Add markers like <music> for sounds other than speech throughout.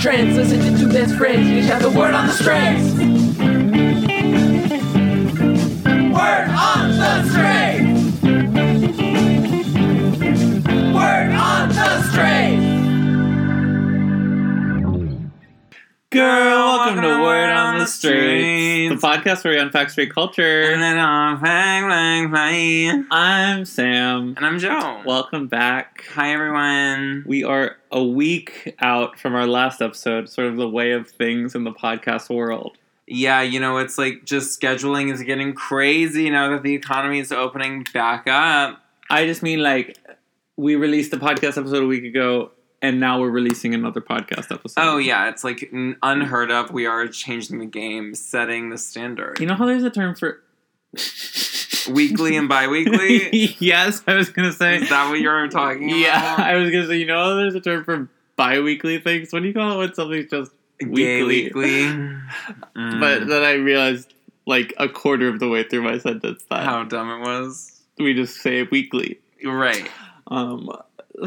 trends. Listen to two best friends. You shout the word on the strings. Word on the strings. Word on the strings. Girl, podcast where we unpack straight culture. And then uh, on bang bang bang. I'm Sam. And I'm Joe. Welcome back. Hi everyone. We are a week out from our last episode, sort of the way of things in the podcast world. Yeah, you know, it's like just scheduling is getting crazy now that the economy is opening back up. I just mean like we released the podcast episode a week ago, and now we're releasing another podcast episode. Oh yeah, it's like unheard of. We are changing the game, setting the standard. You know how there's a term for <laughs> Weekly and bi-weekly? <laughs> yes, I was gonna say. Is that what you're talking about? Yeah, <laughs> I was gonna say. You know, how there's a term for bi-weekly things. What do you call it when something's just Gay weekly? weekly. But Mm. then I realized, like a quarter of the way through my sentence, that how dumb it was. we just say it weekly. Right. Um,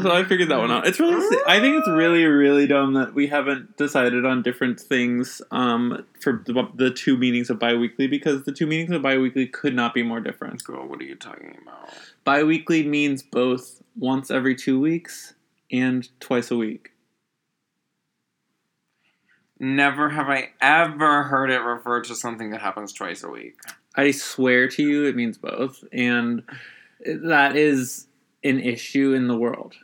so I figured that one out. It's really, I think it's really, really dumb that we haven't decided on different things um, for the, the two meanings of biweekly because the two meanings of biweekly could not be more different. Girl, what are you talking about? Biweekly means both once every two weeks and twice a week. Never have I ever heard it referred to something that happens twice a week. I swear to you, it means both, and that is an issue in the world.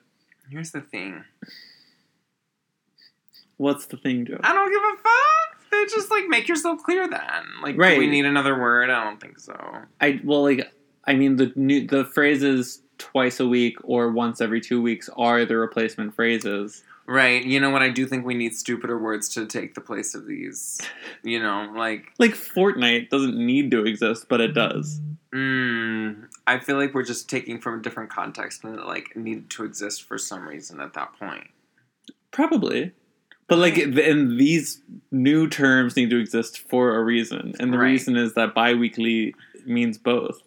Here's the thing. What's the thing, Joe? I don't give a fuck. They just like make yourself clear then. Like, Right. do we need another word? I don't think so. I well, like I mean, the new the phrases twice a week or once every two weeks are the replacement phrases. Right. You know what? I do think we need stupider words to take the place of these. You know, like, Like Fortnite doesn't need to exist, but it does. Mm, I feel like we're just taking from a different context and it like needed to exist for some reason at that point. Probably. But like, and these new terms need to exist for a reason, and the Right. reason is that biweekly means both.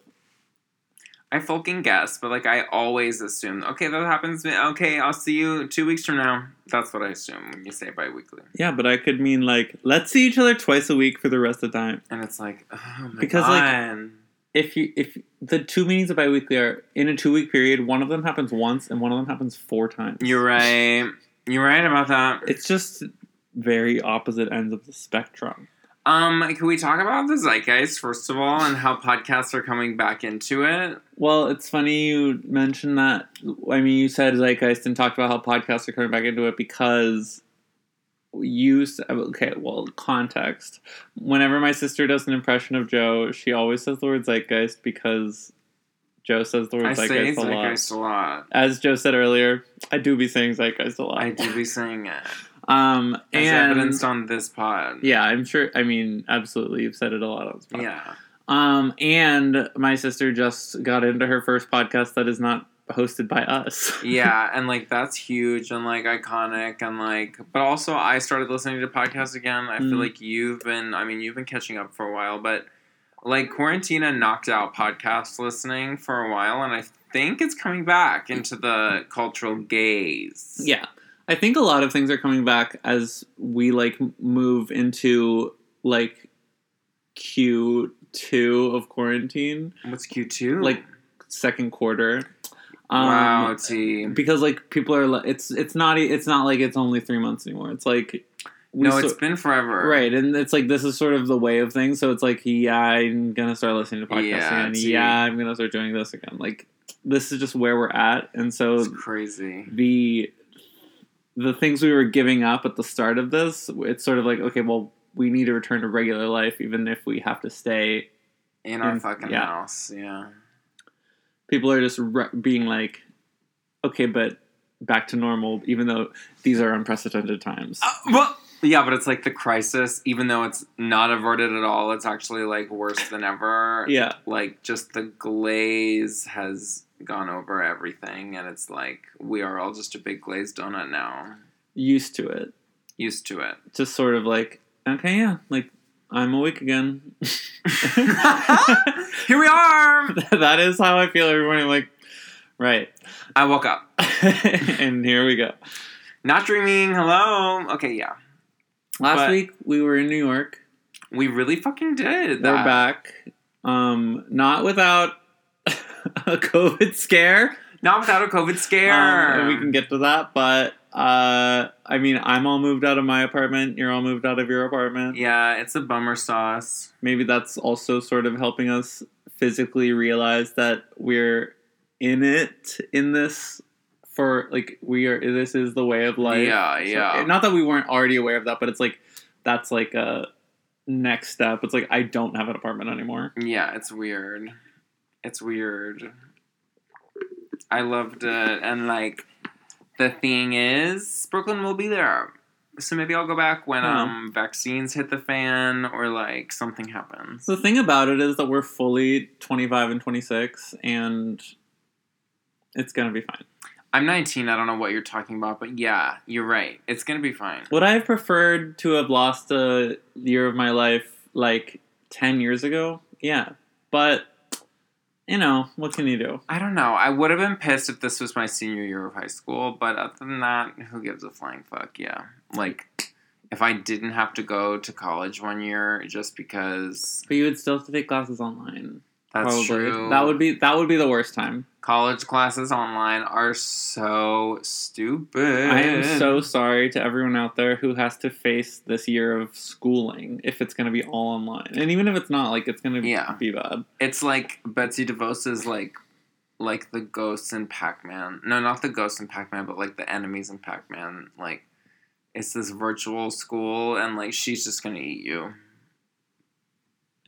I fucking guess, but like I always assume, okay, that happens. Okay, I'll see you two weeks from now. That's what I assume when you say biweekly. Yeah, but I could mean like, let's see each other twice a week for the rest of the time. And it's like, oh my Because, like, god. If you if the two meanings of biweekly are in a two week period, one of them happens once and one of them happens four times. You're right. You're right about that. It's just very opposite ends of the spectrum. Um, can we talk about the zeitgeist first of all and how podcasts are coming back into it? Well, it's funny you mentioned that. I mean, you said Zeitgeist and talked about how podcasts are coming back into it because you. s- Okay, well, context. Whenever my sister does an impression of Joe, she always says the word Zeitgeist because Joe says the word I say Zeitgeist a lot. zeitgeist a lot. As Joe said earlier, I do be saying Zeitgeist a lot. I do be saying it. Um, As and evidenced on this pod. yeah, I'm sure. I mean, absolutely, you've said it a lot on this podcast. Yeah. Um, and my sister just got into her first podcast that is not hosted by us. <laughs> Yeah, and like that's huge and like iconic and like but also I started listening to podcasts again. I feel Mm. like you've been I mean you've been catching up for a while, but like Quarantina knocked out podcast listening for a while and I think it's coming back into the cultural gaze. yeah. I think a lot of things are coming back as we like move into like Q2 of quarantine, What's Q two? like second quarter. Um, wow, T. because like people are it's it's not it's not like it's only 3 months anymore. It's like we No, so- it's been forever. Right, and it's like this is sort of the way of things. So it's like, yeah, I'm gonna start listening to podcasts Yeah, again. see. Yeah, I'm gonna start doing this again. Like this is just where we're at, and so It's crazy. the the things we were giving up at the start of this, it's sort of like, okay, well, we need to return to regular life, even if we have to stay. In our fucking yeah. house, yeah. People are just re- being like, okay, but back to normal, even though these are unprecedented times. Uh, well, yeah, but it's like the crisis, even though it's not averted at all, it's actually like worse than ever. yeah, Like just the glaze has gone over everything, and it's like we are all just a big glazed donut now. used to it. Used to it. Just sort of like, okay, yeah, like I'm awake again. <laughs> Here we are. <laughs> that is how I feel every morning. Like, right. I woke up. <laughs> and here we go. Not dreaming. Hello. Okay, yeah. Last But- week we were in New York. We really fucking did. We're back. Um, not without a COVID scare. Not without a COVID scare. Um, we can get to that, but uh, I mean, I'm all moved out of my apartment. You're all moved out of your apartment. yeah, it's a bummer sauce. Maybe that's also sort of helping us physically realize that we're in it in this for like we are. This is the way of life. Yeah, So- yeah. not that we weren't already aware of that, but it's like that's like a next step. It's like I don't have an apartment anymore. Yeah, it's weird. It's weird. I loved it, and like the thing is, Brooklyn will be there. So maybe I'll go back when Yeah. um vaccines hit the fan or like something happens. The thing about it is that we're fully 25 and 26, and it's gonna be fine. I'm 19. I don't know what you're talking about, but yeah, you're right. It's gonna be fine. Would I have preferred to have lost a year of my life like 10 years ago? Yeah. But, you know, what can you do? I don't know. I would have been pissed if this was my senior year of high school, but other than that, who gives a flying fuck? Yeah. Like, if I didn't have to go to college one year just because But you would still have to take classes online. That's probably. true. That would be that would be the worst time. college classes online are so stupid. I am so sorry to everyone out there who has to face this year of schooling if it's going to be all online. And even if it's not, like it's going to Yeah. be bad. It's like Betsy DeVos is like, like the ghosts in Pac Man. No, not the ghosts in Pac Man, but like the enemies in Pac Man. Like, it's this virtual school, and like she's just gonna eat you.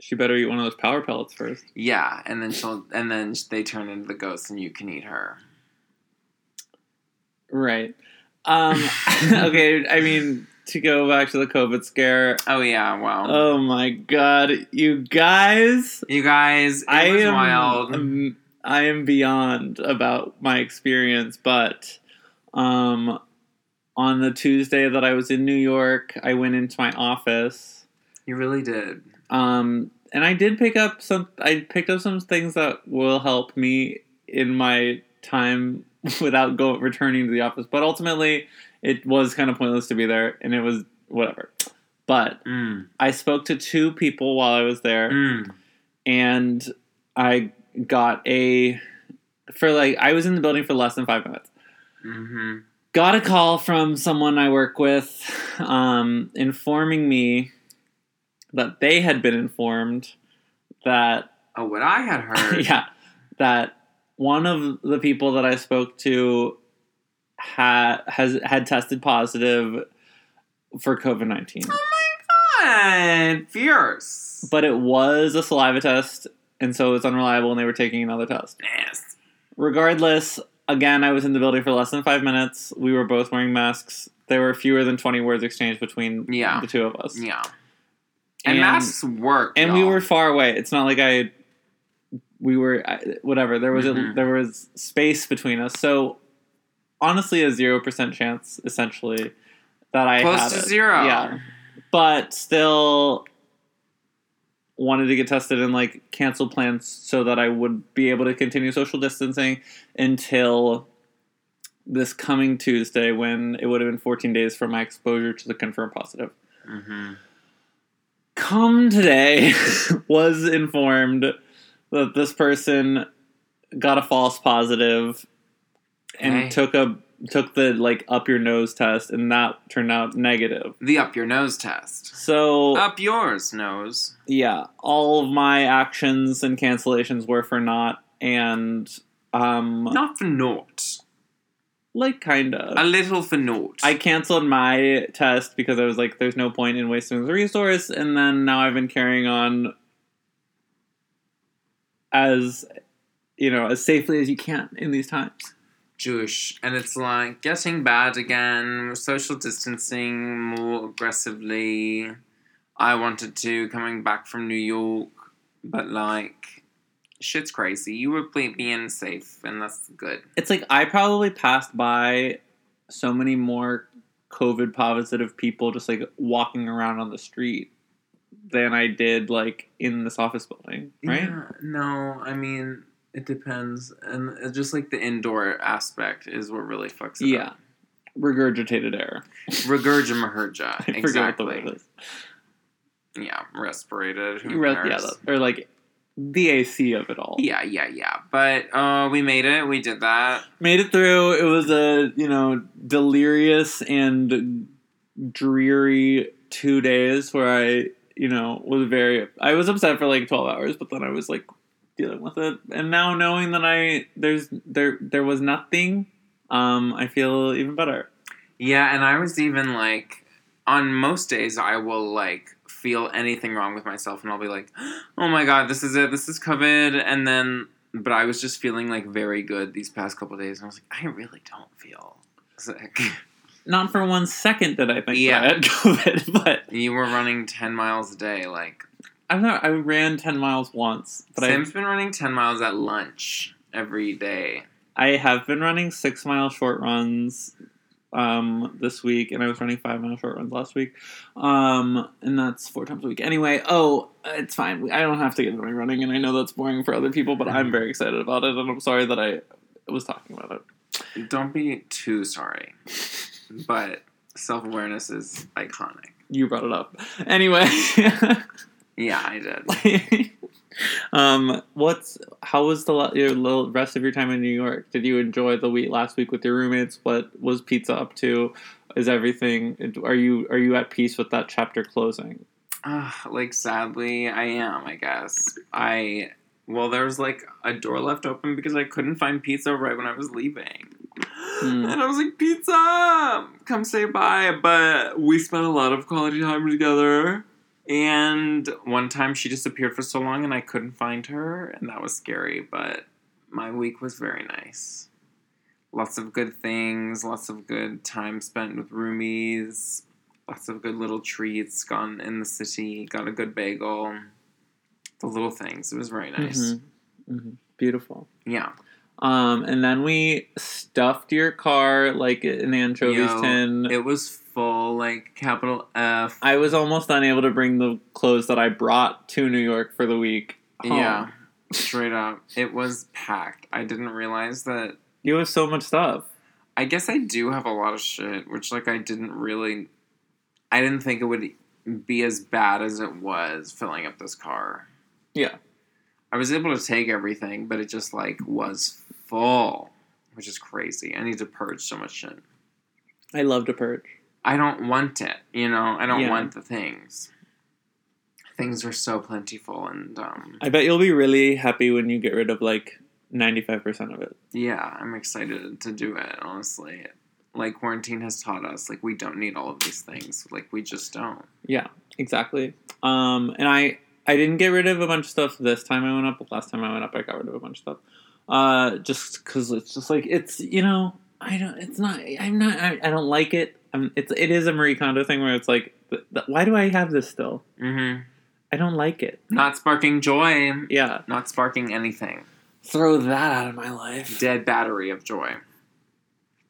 She better eat one of those power pellets first. Yeah, and then she'll, and then they turn into the ghost, and you can eat her. Right. Um, <laughs> okay, I mean, to go back to the COVID scare. Oh yeah, wow. Oh my god, you guys. you guys, it I was am wild. I am beyond about my experience, but um on the Tuesday that I was in New York, I went into my office. you really did. Um and I did pick up some I picked up some things that will help me in my time <laughs> without go returning to the office. But ultimately it was kind of pointless to be there and it was whatever. But Mm. I spoke to two people while I was there Mm. and I got a for like I was in the building for less than five minutes. hmm Got a call from someone I work with, um, informing me that they had been informed that Oh, what I had <laughs> heard. yeah that one of the people that I spoke to had has had tested positive for COVID nineteen. Oh my God, fierce. But it was a saliva test, and so it was unreliable, and they were taking another test. Yes. regardless, again, I was in the building for less than five minutes. We were both wearing masks. There were fewer than 20 words exchanged between Yeah. the two of us. Yeah. And, And- masks work. And we y'all. were far away. It's not like I, we were, whatever. There was, a, Mhm. there was space between us. So, honestly, a 0% chance, essentially, that I close had to it. zero. Yeah. But still wanted to get tested and like cancel plans so that I would be able to continue social distancing until this coming Tuesday when it would have been 14 days from my exposure to the confirmed positive. hmm Come today <laughs> was informed that this person got a false positive and Okay. took a took the like up your nose test and that turned out negative. The up your nose test. So Up yours nose. yeah, all of my actions and cancellations were for naught, and um, Not for naught. Like kinda. A little for naught. I canceled my test because I was like, "There's no point in wasting the resource," and then now I've been carrying on as you know as safely as you can in these times. Jewish, and it's like getting bad again. Social distancing more aggressively. I wanted to coming back from New York, but like, shit's crazy. You were being safe, and that's good. It's like I probably passed by so many more COVID positive people just like walking around on the street than I did like in this office building, right? Yeah, no, I mean it depends, and it's just like the indoor aspect is what really fucks it up. Yeah. up. regurgitated air. Regurgimaherja. <laughs> I forget the Exactly. Yeah, respirated. Who You read, yeah, cares? that- or like the AC of it all. Yeah, yeah, yeah. But uh, we made it. We did that. Made it through. It was a you know delirious and dreary two days where I you know was very. I was upset for like twelve hours, but then I was like dealing with it. And now knowing that I there's there there was nothing, um, I feel even better. Yeah, and I was even like, on most days, I will like feel anything wrong with myself, and I'll be like, oh my god, this is it. This is COVID. And then, but I was just feeling like very good these past couple days, and I was like, I really don't feel sick. <laughs> Not for one second did I think Yeah. I had <laughs> COVID, but you were running 10 miles a day. Like, I'm not. I ran ten miles once, but I Sam's been running 10 miles at lunch every day. I have been running six mile short runs um, this week, and I was running five mile short runs last week, um, and that's four times a week. Anyway, oh, it's fine. I don't have to get into my running, and I know that's boring for other people, but I'm very excited about it, and I'm sorry that I was talking about it. Don't be too sorry. But self awareness is iconic. You brought it up. Anyway, <laughs> Yeah, I did. <laughs> um, what's how was the your little rest of your time in New York? Did you enjoy the week last week with your roommates? What was pizza up to? Is everything? Are you are you at peace with that chapter closing? Uh, like sadly, I am. I guess I. Well, there was like a door left open because I couldn't find pizza right when I was leaving, Hmm. and I was like, "Pizza, come say bye." But we spent a lot of quality time together, and one time she disappeared for so long, and I couldn't find her, and that was scary. But my week was very nice. Lots of good things, lots of good time spent with roomies, lots of good little treats. Gone in the city, got a good bagel. The little things. It was very nice. Mhm. Mhm. Beautiful. Yeah. Um, and then we stuffed your car like an anchovies Yo, tin. It was full, like capital F. I was almost unable to bring the clothes that I brought to New York for the week. home. Yeah. Straight up. It was packed. I didn't realize that. you have so much stuff. I guess I do have a lot of shit, which, like, I didn't really. I didn't think it would be as bad as it was filling up this car. Yeah. I was able to take everything, but it just, like, was full, which is crazy. I need to purge so much shit. I love to purge. I don't want it, you know? I don't Yeah. want the things. Things are so plentiful, and, um, I bet you'll be really happy when you get rid of like ninety five percent of it. yeah, I'm excited to do it, honestly. Like, quarantine has taught us, like, we don't need all of these things. Like, we just don't. Yeah, exactly. Um, and I I didn't get rid of a bunch of stuff this time I went up, but last time I went up I got rid of a bunch of stuff. Uh, just because it's just like it's you know I don't it's not I'm not I, I don't like it. I'm, it's it is a Marie Kondo thing where it's like th- th- why do I have this still? Mm-hmm. I don't like it. Not sparking joy. Yeah, Not sparking anything. throw that out of my life. Dead battery of joy.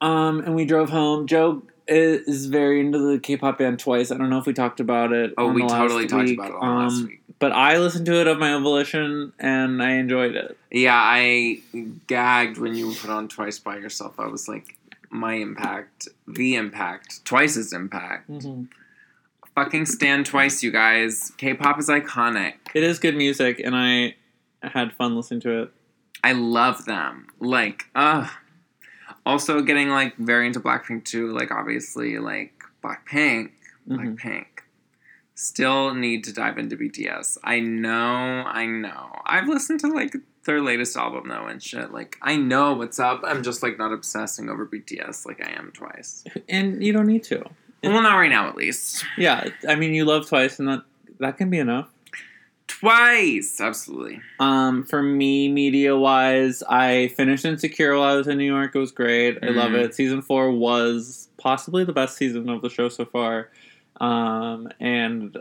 Um, and we drove home. Joe is very into the K-pop band Twice. I don't know if we talked about it. Oh, we totally talked week. about it on last Um, week. But I listened to it of my own volition, and I enjoyed it. Yeah, I gagged when you put on Twice by yourself. I was like, my impact, the impact, Twice's impact. Fucking stand Twice, you guys. K-pop is iconic. It is good music, and I had fun listening to it. I love them. Like, uh Also getting like very into Blackpink too. Like obviously like Blackpink, Mhm. Blackpink. Still need to dive into BTS. I know, I know. I've listened to like their latest album though and shit. Like I know what's up. I'm just like not obsessing over BTS like I am Twice. And you don't need to. Well, not right now at least. Yeah, I mean, you love Twice, and that that can be enough. Twice, absolutely. Um, for me, media wise, I finished Insecure while I was in New York. It was great. I love Mhm. it. Season four was possibly the best season of the show so far, um, and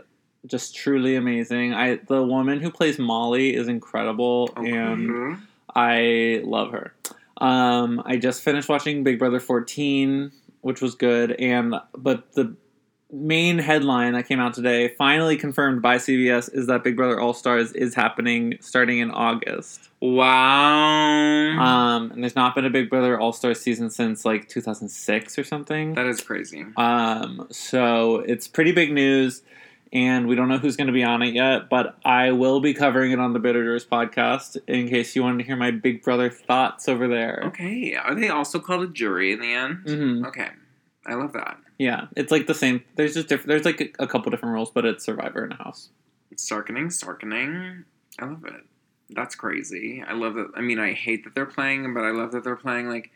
just truly amazing. I the woman who plays Molly is incredible, and Mhm. I love her. Um, I just finished watching Big Brother 14, which was good, and but the main headline that came out today, finally confirmed by CBS, is that Big Brother All Stars is happening starting in August. Wow. Um, and there's not been a Big Brother All Stars season since like 2006 or something. that is crazy. Um, so it's pretty big news, and we don't know who's going to be on it yet, but I will be covering it on the Bitters podcast in case you wanted to hear my Big Brother thoughts over there. Okay. Are they also called a jury in the end? hmm Okay. I love that. Yeah, it's like the same. There's just different. There's like a, a couple different rules, but it's Survivor in a house. Starkening, Starkening. I love it. That's crazy. I love that. I mean, I hate that they're playing, but I love that they're playing. Like,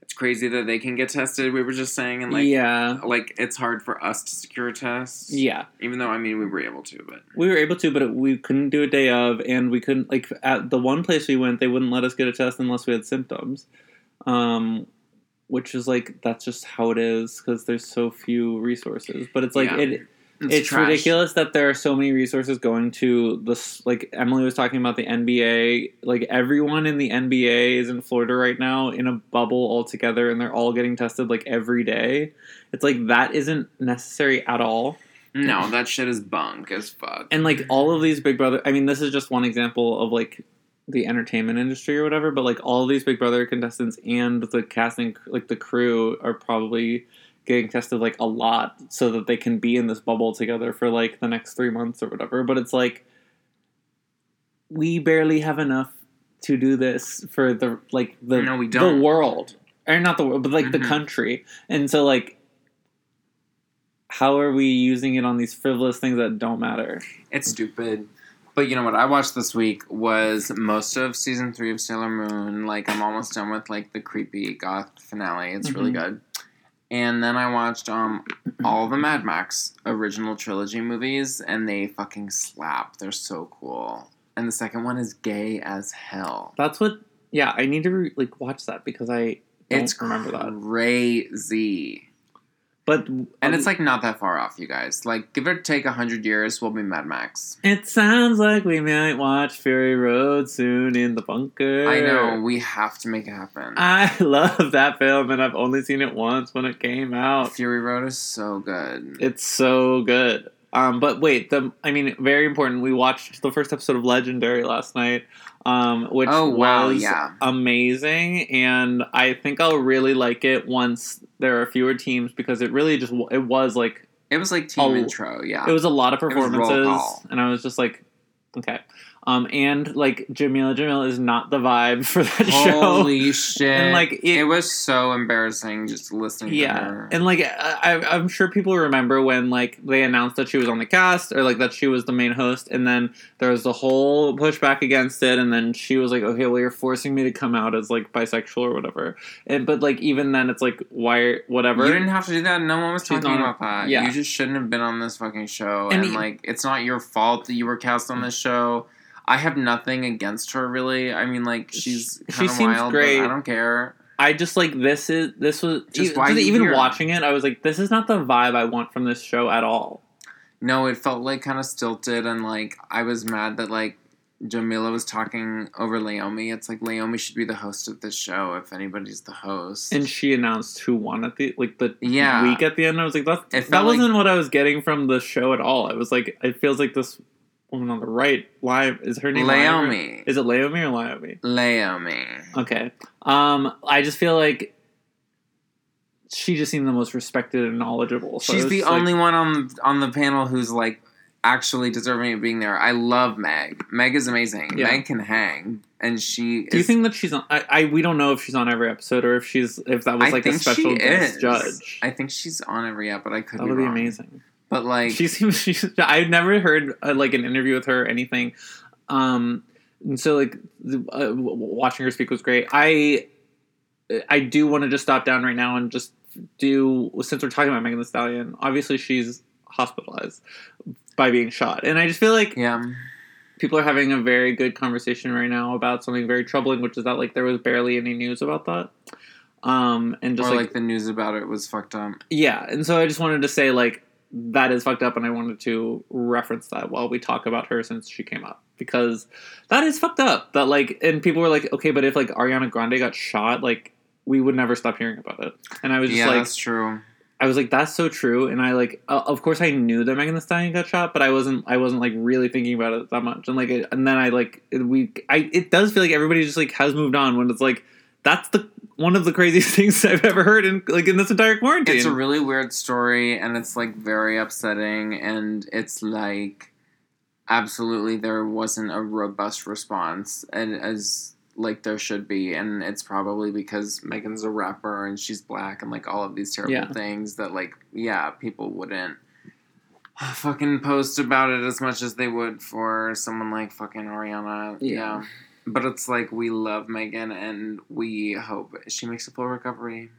it's crazy that they can get tested. We were just saying, and like, yeah, like it's hard for us to secure tests. yeah. Even though I mean we were able to, but We were able to, but it, we couldn't do a day of, and we couldn't like at the one place we went, they wouldn't let us get a test unless we had symptoms. Um, which is like that's just how it is because there's so few resources. But it's like Yeah. it it's, trash. ridiculous that there are so many resources going to this like emily was talking about the nba like everyone in the nba is in florida right now in a bubble all together and they're all getting tested like every day it's like that isn't necessary at all No, that shit is bunk as fuck. and like all of these big brother i mean this is just one example of like the entertainment industry or whatever but like all these big brother contestants and the casting like the crew are probably getting tested like a lot so that they can be in this bubble together for like the next three months or whatever but it's like we barely have enough to do this for the like the No, we don't. the world or not the world but like the Mhm. country and so like how are we using it on these frivolous things that don't matter It's stupid. But you know what I watched this week was most of season three of Sailor Moon. Like I'm almost done with like the creepy goth finale. It's really Mhm. good. And then I watched um all the Mad Max original trilogy movies, and they fucking slap. They're so cool. And the second one is gay as hell. That's what. Yeah, I need to re- like watch that because I don't It's remember that. crazy. But And it's like not that far off, you guys. Like give or take a hundred years, we'll be Mad Max. it sounds like we might watch Fury Road soon in the bunker. I know we have to make it happen. I <laughs> love that film, and I've only seen it once when it came out. Fury Road is so good. It's so good. Um, but wait, the I mean, very important. We watched the first episode of Legendary last night, um, which Oh, wow, was yeah. amazing, and I think I'll really like it once there are fewer teams because it really just it was like It was like team Oh, intro, yeah. it was a lot of performances, and I was just like, okay. Um, and like Jameela Jamil is not the vibe <laughs> for that show. Holy shit! And, like, it, it- was so embarrassing just listening to Yeah, her. and like I, I'm sure people remember when like they announced that she was on the cast or like that she was the main host, and then there was the whole pushback against it, and then she was like, "Okay, well, you're forcing me to come out as like bisexual or whatever." And but like even then, it's like why whatever. you didn't have to do that. No one was She's talking about that. yeah. You just shouldn't have been on this fucking show. And And, e- like, it's not your fault that you were cast on this show. I have nothing against her, really. I mean, like, she's She seems wild, great. I don't care. I just like this is this was Just even, even here? watching it. I was like, this is not the vibe I want from this show at all. No, it felt like kind of stilted, and like I was mad that like Jameela was talking over Leiomy. It's like Leiomy should be the host of this show if anybody's the host. And she announced who won at the like the Yeah. week at the end. I was like, that that like- wasn't what I was getting from the show at all. I was like, it feels like this woman on the right, live is her name Leiomy. Is it Leiomy or Leiomy? Leiomy. Okay. Um, I just feel like she just seemed the most respected and knowledgeable. So She's the just like- only one on on the panel who's like actually deserving of being there. I love Meg. Meg is amazing. Yeah. Meg can hang, and she. Do you think that she's on? I, I we don't know if she's on every episode or if she's if that was I like a special guest is. judge. I think she's on every episode. but I could that be would be wrong. amazing. But like, she seems <laughs> she's I've never heard uh, like an interview with her or anything. Um, and so like the, uh, watching her speak was great. I I do want to just stop down right now and just do since we're talking about Megan Thee Stallion. Obviously, she's hospitalized by being shot, and I just feel like yeah, people are having a very good conversation right now about something very troubling, which is that like there was barely any news about that. Um, and just like like, the news about it was fucked up. yeah, and so I just wanted to say like that is fucked up, and I wanted to reference that while we talk about her since she came up because that is fucked up. That like, and people were like, okay, but if like Ariana Grande got shot, like we would never stop hearing about it. And I was just Yeah, like, that's true. I was like, that's so true. And I like, uh, of course, I knew that Megan Thee Stallion got shot, but I wasn't, I wasn't like really thinking about it that much. And like, it- and then I like, it- we, I, it does feel like everybody just like has moved on when it's like, that's the one of the craziest <laughs> things I've ever heard in like in this entire quarantine. It's a really weird story, and it's like very upsetting, and it's like absolutely there wasn't a robust response, and as like there should be, and it's probably because Megan's a rapper and she's black, and like all of these terrible Yeah. things that like yeah people wouldn't fucking post about it as much as they would for someone like fucking Ariana. Yeah. yeah. But it's like we love Megan and we hope she makes a full recovery.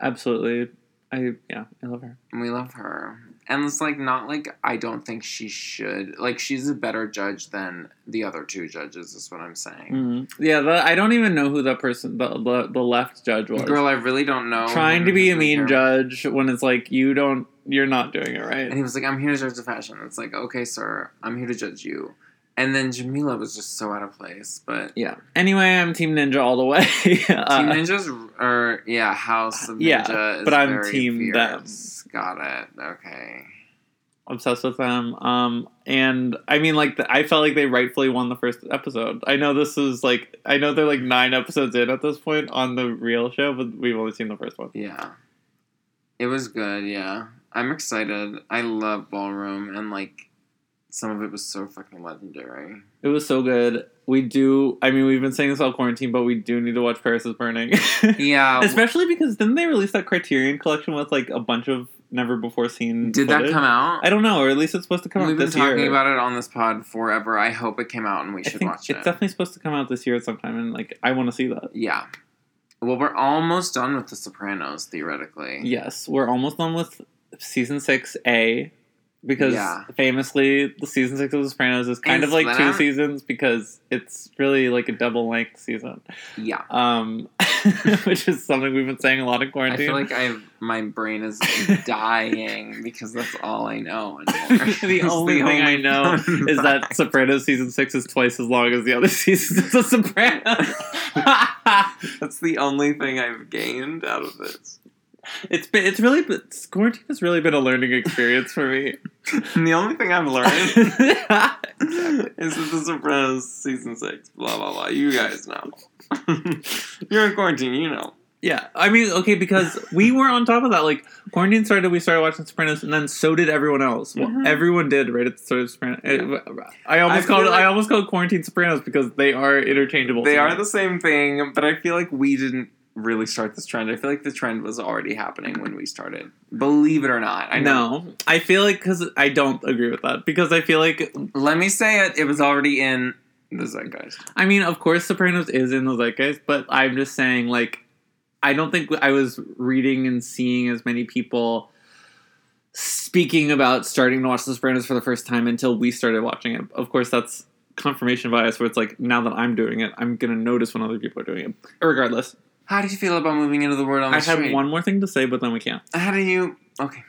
Absolutely. I yeah, I love her. We love her. And it's like not like I don't think she should like she's a better judge than the other two judges is what I'm saying. Mhm. Yeah, the, I don't even know who that person, the the, the left judge was. Girl, I really don't know. trying to be a mean here. judge when it's like you don't, you're not doing it right. And he was like, I'm here to judge the fashion. It's like, okay, sir, I'm here to judge you. And then Jameela was just so out of place. But Yeah. Anyway, I'm Team Ninja all the way. <laughs> Team Uh, Ninja's or yeah, House of Ninja yeah, is but I'm Team fierce. Got it. Okay. obsessed with them. Um, and I mean, like, the, I felt like they rightfully won the first episode. I know this is like, I know they're like nine episodes in at this point on the real show, but we've only seen the first one. Yeah. It was good, yeah. I'm excited. I love ballroom and like some of it was so fucking legendary. It was so good. We do. I mean, we've been saying this all quarantine, but we do need to watch Paris is Burning. <laughs> Yeah. Especially because didn't they release that Criterion collection with like a bunch of never before seen? Did that come out? I don't know, or at least it's supposed to come out. We've out been talking year. about it on this pod forever. I hope it came out and we I should watch it's definitely supposed to come out this year sometime, and like I want to see that. yeah. Well, we're almost done with The Sopranos, theoretically. Yes, we're almost done with season six A because Yeah. famously the season six of The Sopranos is kind And of like two seasons because it's really like a double length season. Yeah. Um, <laughs> which is something we've been saying a lot in quarantine. I feel like I my brain is <laughs> dying because that's all I know anymore. <laughs> the only thing I know is that. Sopranos season six is twice as long as the other seasons of The Sopranos. that's the only thing I've gained out of this. It's been it's really been, quarantine has really been a learning experience for me. And <laughs> the only thing I've learned <laughs> is that The Sopranos season six. Blah blah blah. You guys know. <laughs> You're in quarantine. You know. yeah, I mean, okay, because we were on top of that. Like quarantine started, we started watching Sopranos, and then so did everyone else. Well, Mhm. everyone did right at the start of Sopranos. It- I almost I called feel I like- almost called quarantine Sopranos because they are interchangeable. They are the same thing, but I feel like we didn't really start this trend. I feel like the trend was already happening when we started. Believe it or not. I know. no. I feel like because I don't agree with that because I feel like Let me say it. It was already in the zeitgeist. I mean, of course, Sopranos is in the zeitgeist, but I'm just saying, like, I don't think I was reading and seeing as many people speaking about starting to watch The Sopranos for the first time until we started watching it. Of course, that's confirmation bias, where it's like, now that I'm doing it, I'm gonna notice when other people are doing it. Regardless, How do you feel about moving into the word on the I street? had one more thing to say, but then we can't. How do you? Okay.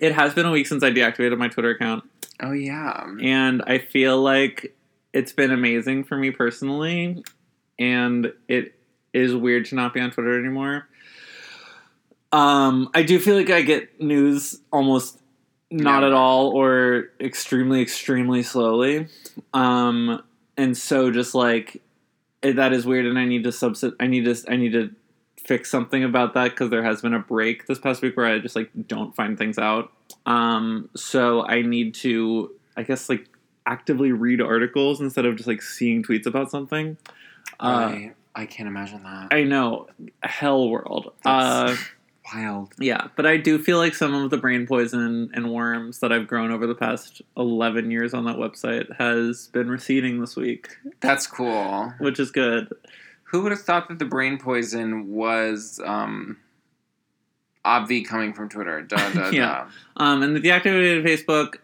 It has been a week since I deactivated my Twitter account. Oh yeah. and I feel like it's been amazing for me personally, and it is weird to not be on Twitter anymore. Um, I do feel like I get news almost not Yeah. at all or extremely, extremely slowly. Um, and so just like that is weird, and I need to subset. I need to. I need to fix something about that because there has been a break this past week where I just like don't find things out. Um, so I need to, I guess, like actively read articles instead of just like seeing tweets about something. Uh, I I can't imagine that. I know, hell world. Uh, wild. yeah, but I do feel like some of the brain poison and worms that I've grown over the past eleven years on that website has been receding this week, That's cool. which is good. Who would have thought that the brain poison was um Obvi coming from Twitter? Duh duh <laughs> Yeah. duh. Um, and the deactivated Facebook,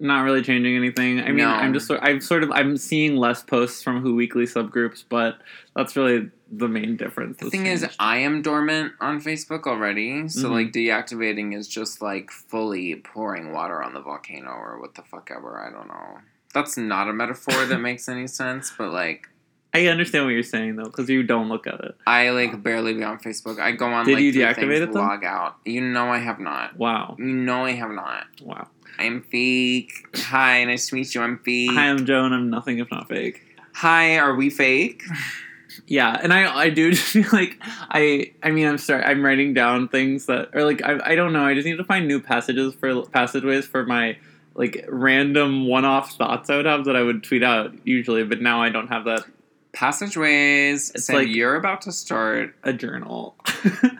not really changing anything. I mean, No. I'm just I'm sort of I'm seeing less posts from Who Weekly subgroups, but that's really the main difference. The thing is. I am dormant on Facebook already, so Mhm. like deactivating is just like fully pouring water on the volcano or what the fuck ever. I don't know. That's not a metaphor that <laughs> makes any sense, but like I understand what you're saying though, because you don't look at it. I like barely be on Facebook. I go on. Did like, you deactivate it, though? Log out. You know I have not. Wow, You know I have not. wow. I'm fake. Hi, nice to meet you. I'm fake. Hi, I'm Joan. I'm nothing if not fake. Hi, are we fake? <laughs> Yeah, and I I do <laughs> just feel like I I mean I'm sorry I'm writing down things that or like I I don't know I just need to find new passages for passageways for my like random one-off thoughts I would have that I would tweet out usually, but now I don't have that Passageways It's like- you're about to start a journal.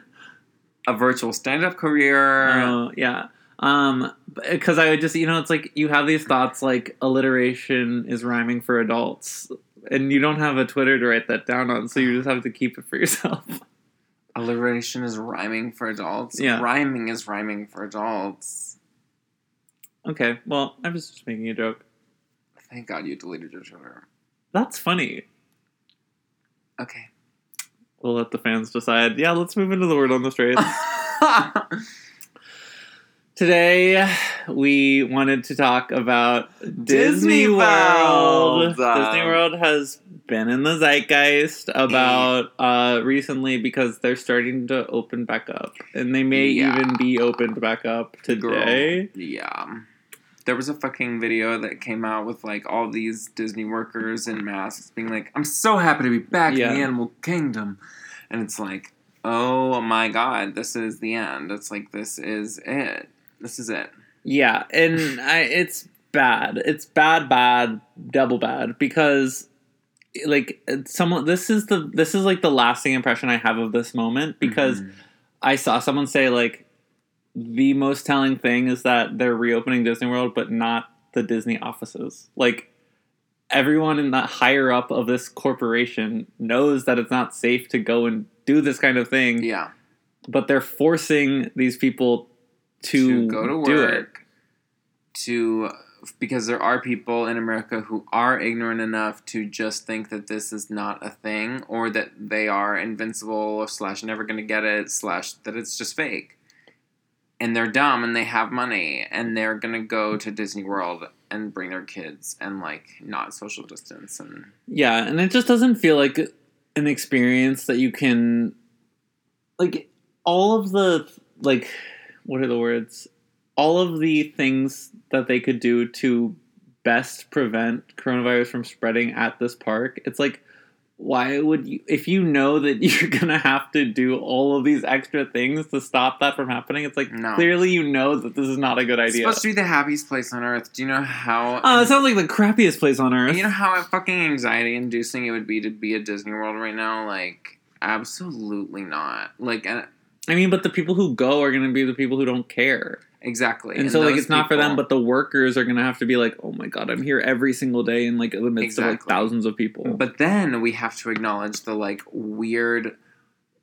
<laughs> a virtual stand-up career. Oh yeah. Um, because I would just you know it's like you have these thoughts like alliteration is rhyming for adults, and you don't have a Twitter to write that down on, so you just have to keep it for yourself. Alliteration is rhyming for adults. Yeah. Rhyming is rhyming for adults. okay, well I was just making a joke. Thank God you deleted your Twitter. That's funny. Okay. We'll let the fans decide. Yeah, let's move into the word on the <laughs> street. <laughs> Today, we wanted to talk about Disney, Disney World. World. Um, Disney World has been in the zeitgeist about uh, recently because they're starting to open back up, and they may Yeah. even be opened back up today. Girl, yeah. There was a fucking video that came out with like all these Disney workers in masks being like, I'm so happy to be back Yeah. in the animal kingdom. And it's like, oh my god, this is the end. It's like, this is it. This is it. Yeah, and <laughs> I, it's bad. It's bad, bad, double bad because like someone this is the this is like the lasting impression I have of this moment because Mhm. I saw someone say like the most telling thing is that they're reopening Disney World but not the Disney offices. Like everyone in the higher up of this corporation knows that it's not safe to go and do this kind of thing, yeah. but they're forcing these people to, to go to work to because there are people in America who are ignorant enough to just think that this is not a thing or that they are invincible slash never gonna get it slash that it's just fake. And they're dumb and they have money and they're gonna go to Disney World and bring their kids and like not social distance and Yeah, and it just doesn't feel like an experience that you can like all of the like what are the words? All of the things that they could do to best prevent coronavirus from spreading at this park. It's like why would you if you know that <laughs> you're to have to do all of these extra things to stop that from happening? It's like No. clearly you know that this is not a good idea. it's supposed to be the happiest place on earth. Do you know how Oh, it sounds like the crappiest place on earth. You know how fucking anxiety inducing it would be to be at Disney World right now? Like, absolutely not. Like, and I mean, but the people who go are going to be the people who don't care. exactly. and, so like it's not for them but the workers are gonna have to be like oh my god i'm here every single day in like in the midst of like thousands of people But then we have to acknowledge the like weird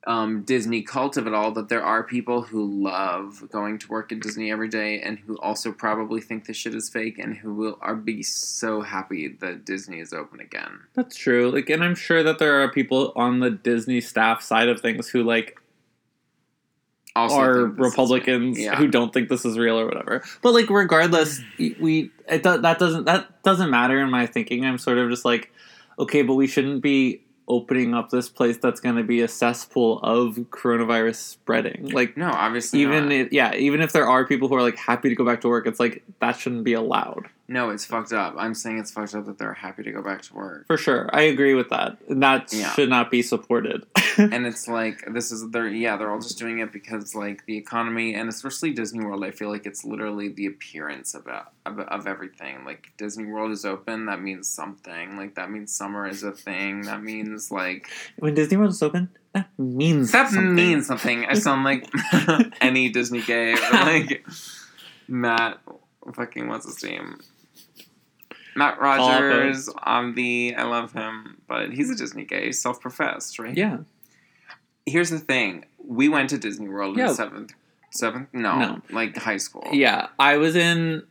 um, Disney cult of it all. That there are people who love going to work at Disney every day, and who also probably think this shit is fake, and who will are be so happy that Disney is open again. that's true like and i'm sure that there are people on the disney staff side of things who like Also, are is republicans. Yeah. who don't think this is real or whatever but like regardless we it that doesn't that doesn't matter in my thinking i'm sort of just like okay but we shouldn't be opening up this place that's going to be a cesspool of coronavirus spreading like no, obviously even not. if, yeah even if there are people who are like happy to go back to work it's like that shouldn't be allowed no, it's fucked up. I'm saying it's fucked up that they're happy to go back to work. for sure i agree with that and that Yeah. should not be supported <laughs> and it's like this is they're yeah they're all just doing it because like the economy and especially Disney World I feel like it's literally the appearance of, a, of of everything like Disney World is open that means something like that means summer is a thing that means like when disney world is open that means that something. means something I sound like <laughs> <laughs> any Disney gay like Matt fucking what's his name Matt Rogers on the I love him but he's a Disney gay self professed right yeah here's the thing we went to disney world Yeah. in seventh seventh no, No. like high school Yeah, I was in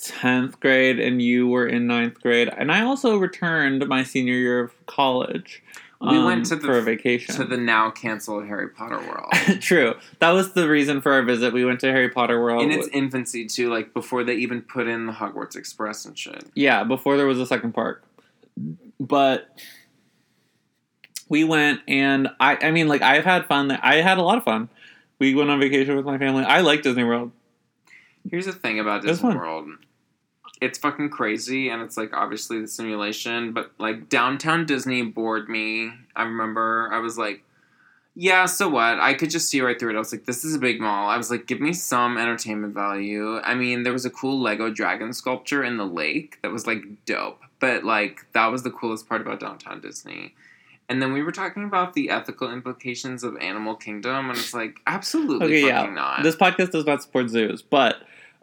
10th grade and you were in ninth grade. And I also returned my senior year of college. We um, went to the- for a vacation. to the now canceled harry potter world <laughs> True. That was the reason for our visit. We went to Harry Potter World. in its infancy too like before they even put in the hogwarts express and shit yeah, before there was a second park. but we went and I I mean like I've had fun. I had a lot of fun. We went on vacation with my family. I like Disney World. Here's the thing about Disney. World. It's fucking crazy and it's like obviously the simulation, but like downtown Disney bored me. I remember I was like, yeah, so what? I could just see right through it. I was like, this is a big mall. I was like, give me some entertainment value. I mean, there was a cool Lego dragon sculpture in the lake that was like dope, but like that was the coolest part about downtown Disney. And then we were talking about the ethical implications of Animal Kingdom, and it's like, absolutely Okay, fucking yeah. not. This podcast does not support zoos, but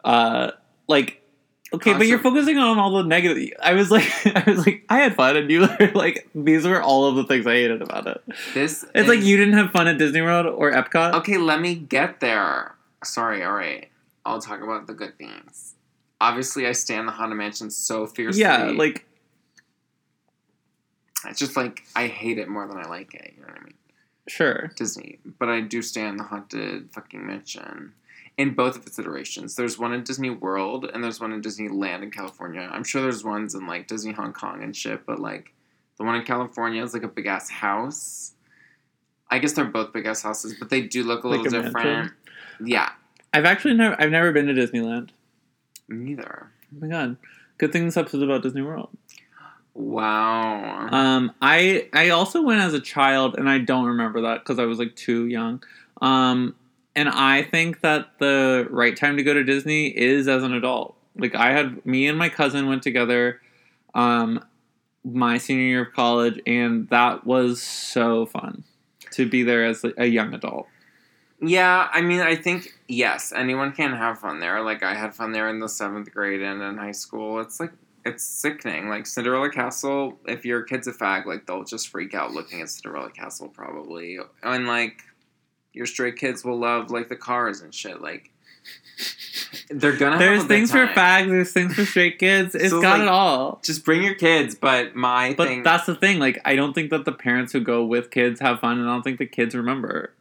uh like okay, but you're focusing on all the negative. I was like <laughs> I was like I had fun and you were <laughs> like these were all of the things I hated about it. this It's like you didn't have fun at Disney World or Epcot. Okay, let me get there. Sorry, all right. I'll talk about the good things. Obviously, I stand the Haunted Mansion so fiercely. yeah, like it's just like I hate it more than I like it. You know what I mean? sure. Disney, but I do stand the Haunted fucking Mansion in both of its iterations. There's one in Disney World and there's one in Disneyland in California. I'm sure there's ones in like Disney Hong Kong and shit, but like the one in California is like a big ass house. I guess they're both big ass houses, but they do look a Like little a different. mansion? Yeah, I've actually never I've never been to Disneyland. neither. Oh my god. Good thing this episode's about Disney World. Wow. Um, I I also went as a child, and I don't remember that because I was like too young. Um, and I think that the right time to go to Disney is as an adult. Like I had me and my cousin went together, um, my senior year of college, and that was so fun to be there as a young adult. yeah, I mean, I think yes, anyone can have fun there. Like I had fun there in the seventh grade and in high school. It's like it's sickening. Like Cinderella Castle, if your kid's a fag, like they'll just freak out looking at Cinderella Castle probably. And like your straight kids will love like the cars and shit. Like they're gonna. There's have a good things for fags. There's things for straight kids. It's So, got like, it all. Just bring your kids, but my But thing. that's the thing. Like I don't think that the parents who go with kids have fun, and I don't think the kids remember.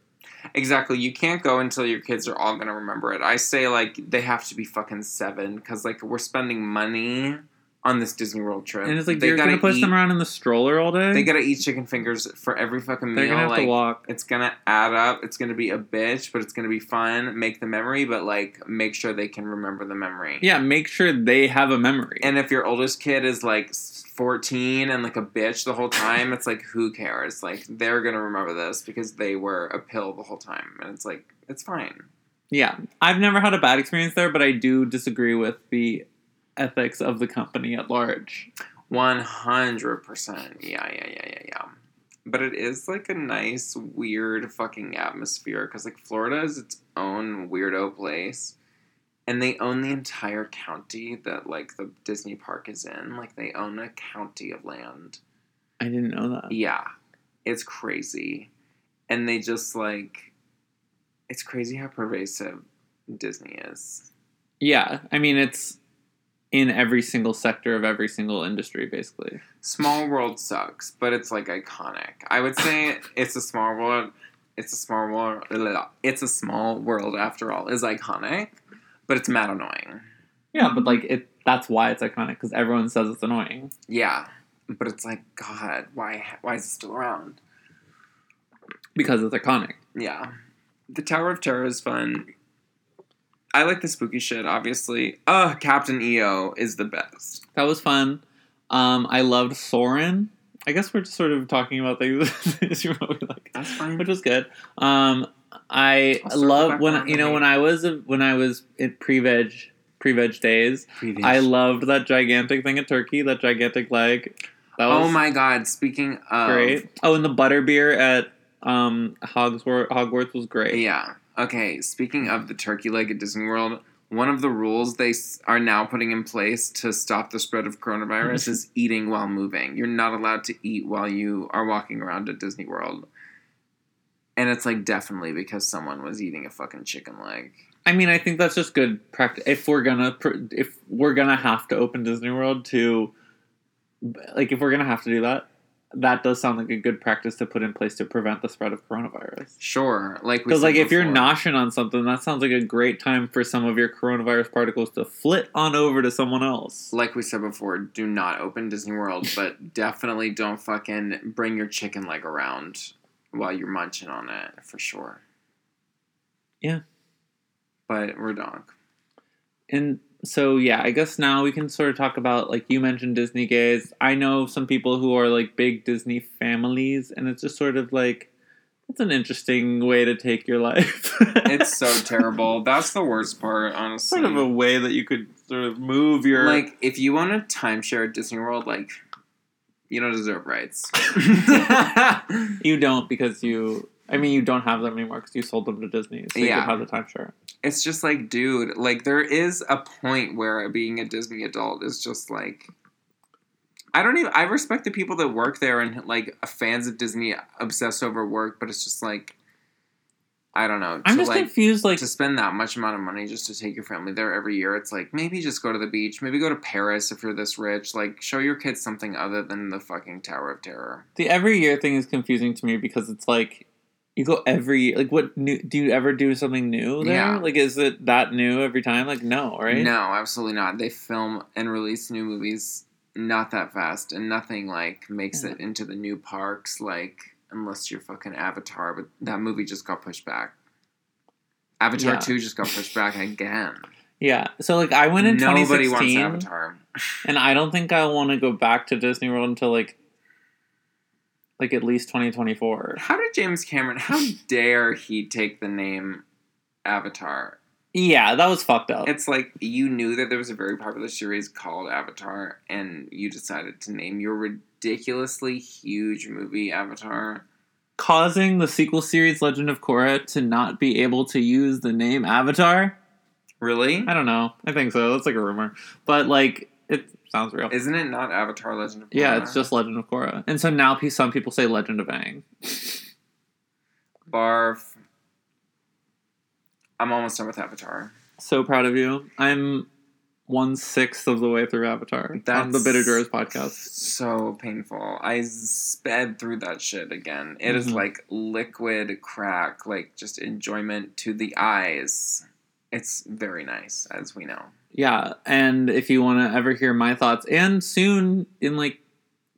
Exactly. You can't go until your kids are all gonna remember it. I say like they have to be fucking seven because like we're spending money on this Disney World trip, And it's like they you're gonna push eat, them around in the stroller all day. They gotta eat chicken fingers for every fucking They're meal. gonna have like to walk. it's gonna add up. It's gonna be a bitch, but it's gonna be fun. Make the memory, but like make sure they can remember the memory. Yeah, make sure they have a memory. And if your oldest kid is like 14 and like a bitch the whole time, it's like, who cares? Like, they're gonna remember this because they were a pill the whole time. And it's like, it's fine. yeah, I've never had a bad experience there, but I do disagree with the ethics of the company at large. 100%. Yeah, yeah, yeah, yeah, yeah. But it is like a nice, weird fucking atmosphere because like Florida is its own weirdo place. And they own the entire county that like the Disney park is in. Like they own a county of land. I didn't know that. Yeah, it's crazy. And they just like, it's crazy how pervasive Disney is. Yeah, I mean it's in every single sector of every single industry, basically. Small World sucks, but it's like iconic. I would say <laughs> it's a small world. It's a small world. It's a small world after all. Is iconic, but it's mad annoying. Yeah, but like it. That's why it's iconic because everyone says it's annoying. Yeah, but it's like God, why? Why is it still around? Because it's iconic. Yeah, the Tower of Terror is fun. I like the spooky shit. Obviously, uh, Captain EO is the best. That was fun. Um, I loved Soarin'. I guess we're just sort of talking about things <laughs> that you really like. That's fine. which was good. Um, I love when you know when I was when I was in pre veg pre veg days. Previous. I loved that gigantic thing of turkey, that gigantic leg. That was Oh my God! Speaking of great. Oh, and the butter beer at um Hogsworth Hogwarts was great. Yeah. Okay. Speaking of the turkey leg at Disney World, one of the rules they are now putting in place to stop the spread of coronavirus <laughs> is eating while moving. You're not allowed to eat while you are walking around at Disney World. And it's like definitely because someone was eating a fucking chicken leg. I mean, I think that's just good practice. If we're gonna if we're gonna have to open Disney World to like if we're gonna have to do that, that does sound like a good practice to put in place to prevent the spread of coronavirus. Sure, like Because like if you're before. noshing on something, that sounds like a great time for some of your coronavirus particles to flit on over to someone else. like we said before, do not open Disney World, but definitely don't fucking bring your chicken leg around while you're munching on it for sure. Yeah. But we're dog. And so yeah, I guess now we can sort of talk about like you mentioned Disney gays. I know some people who are like big Disney families, and it's just sort of like it's an interesting way to take your <laughs> life. It's so <laughs> terrible. That's the worst part, honestly. sort of a way that you could sort of move your like if you want a timeshare at Disney World, like you don't deserve rights. <laughs> You don't because you. I mean, you don't have them anymore because you sold them to Disney, so you Yeah. can have the timeshare. It's just like, dude, like there is a point where being a Disney adult is just like I don't even I respect the people that work there and like fans of Disney obsessed over work, but it's just like I don't know. I'm just like confused. Like, to spend that much amount of money just to take your family there every year, it's like maybe just go to the beach, maybe go to Paris if you're this rich. Like show your kids something other than the fucking Tower of Terror. the every year thing is confusing to me because it's like you go every like what new do you ever do something new there? Yeah. Like, is it that new every time? Like, no, right? No, absolutely not. They film and release new movies not that fast, and nothing like makes Yeah. it into the new parks. Like unless you're fucking Avatar, but that movie just got pushed back. Avatar Yeah. two just got pushed back again. Yeah. So like, I went in Nobody wants Avatar. <laughs> and I don't think I want to go back to Disney World until like, like at least 2024. How did James Cameron? How dare he take the name Avatar? Yeah, that was fucked up. It's like you knew that there was a very popular series called Avatar, and you decided to name your ridiculously huge movie Avatar. causing the sequel series Legend of Korra to not be able to use the name Avatar. Really? I don't know. I think so. That's like a rumor, but like it sounds real. Isn't it not Avatar Legend of Korra? yeah, it's just Legend of Korra, and so now pe- some people say Legend of Aang. Barf. I'm almost done with Avatar. So proud of you. I'm one sixth of the way through Avatar on the Bitter Jurors podcast. So painful. I sped through that shit again. It is Mhm. like liquid crack, like just enjoyment to the eyes. It's very nice, as we know. Yeah, and if you want to ever hear my thoughts, and soon in like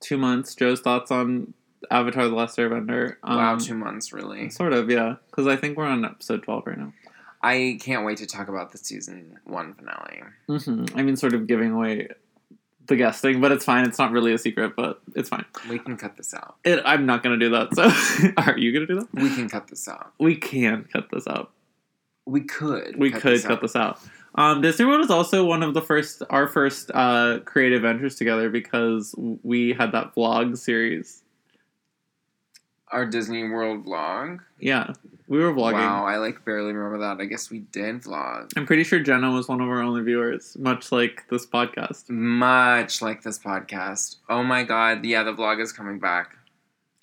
two months, Joe's thoughts on Avatar: The Last Airbender. wow, um, two months, really. Sort of, yeah. Because I think we're on episode 12 right now. I can't wait to talk about the season one finale. hmm I mean, sort of giving away the guesting, but it's fine. It's not really a secret, but it's fine. We can cut this out. It, I'm not going to do that. So, <laughs> are you going to do that? We can cut this out. We can cut this out. We could. We could cut out. this out. Um, Disney World is also one of the first, our first uh, creative ventures together because we had that vlog series. Our Disney World vlog. Yeah, we were vlogging. Wow, I like barely remember that. I guess we did vlog. I'm pretty sure Jenna was one of our only viewers, much like this podcast. Much like this podcast. Oh my god, yeah, the vlog is coming back.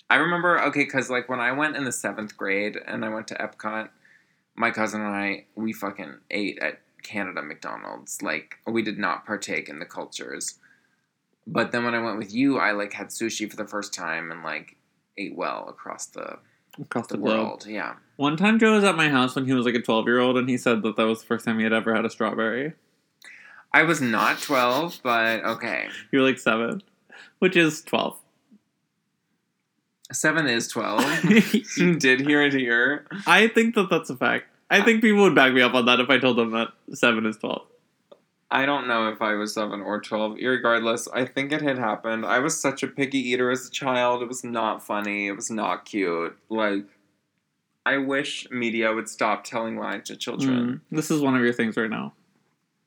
I remember, okay, because like when I went in the seventh grade and I went to Epcot, my cousin and I, we fucking ate at Canada McDonald's. Like, we did not partake in the cultures. But then when I went with you, I like had sushi for the first time and like ate well across the, Across the the world. Yeah. One time, Joe was at my house when he was like a 12 year old, and he said that that was the first time he had ever had a strawberry. I was not 12, but okay. You were like seven, which is 12. Seven is 12. <laughs> <laughs> you did hear it here. I think that that's a fact. I think people would back me up on that if I told them that seven is 12. I don't know if I was 7 or 12. Regardless, I think it had happened. I was such a picky eater as a child. It was not funny. It was not cute. Like, I wish media would stop telling lies to children. Mm, this is one of your things right now.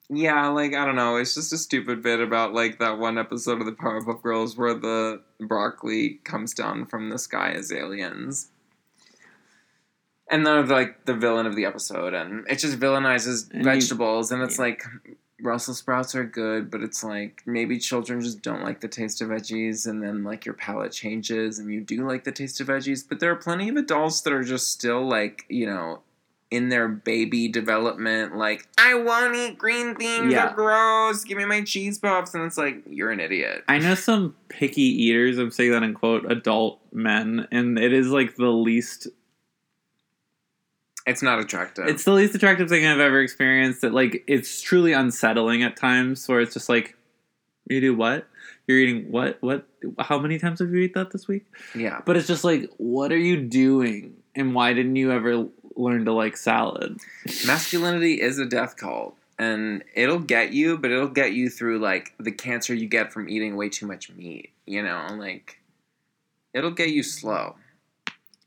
Yeah, like, I don't know. It's just a stupid bit about, like, that one episode of the Powerpuff Girls where the broccoli comes down from the sky as aliens. And they're, like, the villain of the episode. And it just villainizes And you- vegetables. and it's yeah. like, Brussels sprouts are good, but it's like maybe children just don't like the taste of veggies, and then like your palate changes and you do like the taste of veggies. But there are plenty of adults that are just still like, you know, in their baby development, like I want to eat green things. Yeah. They're gross. Give me my cheese puffs, and it's like you're an idiot. I know some picky eaters. I'm saying that in quote adult men, and it is like the least. It's not attractive. It's the least attractive thing I've ever experienced. That like it's truly unsettling at times, where it's just like, you do what? You're eating what? What? How many times have you eaten that this week? yeah. But it's just like, what are you doing? And why didn't you ever learn to like salad? Masculinity is a death cult. And it'll get you, but it'll get you through like the cancer you get from eating way too much meat. You know, like it'll get you slow.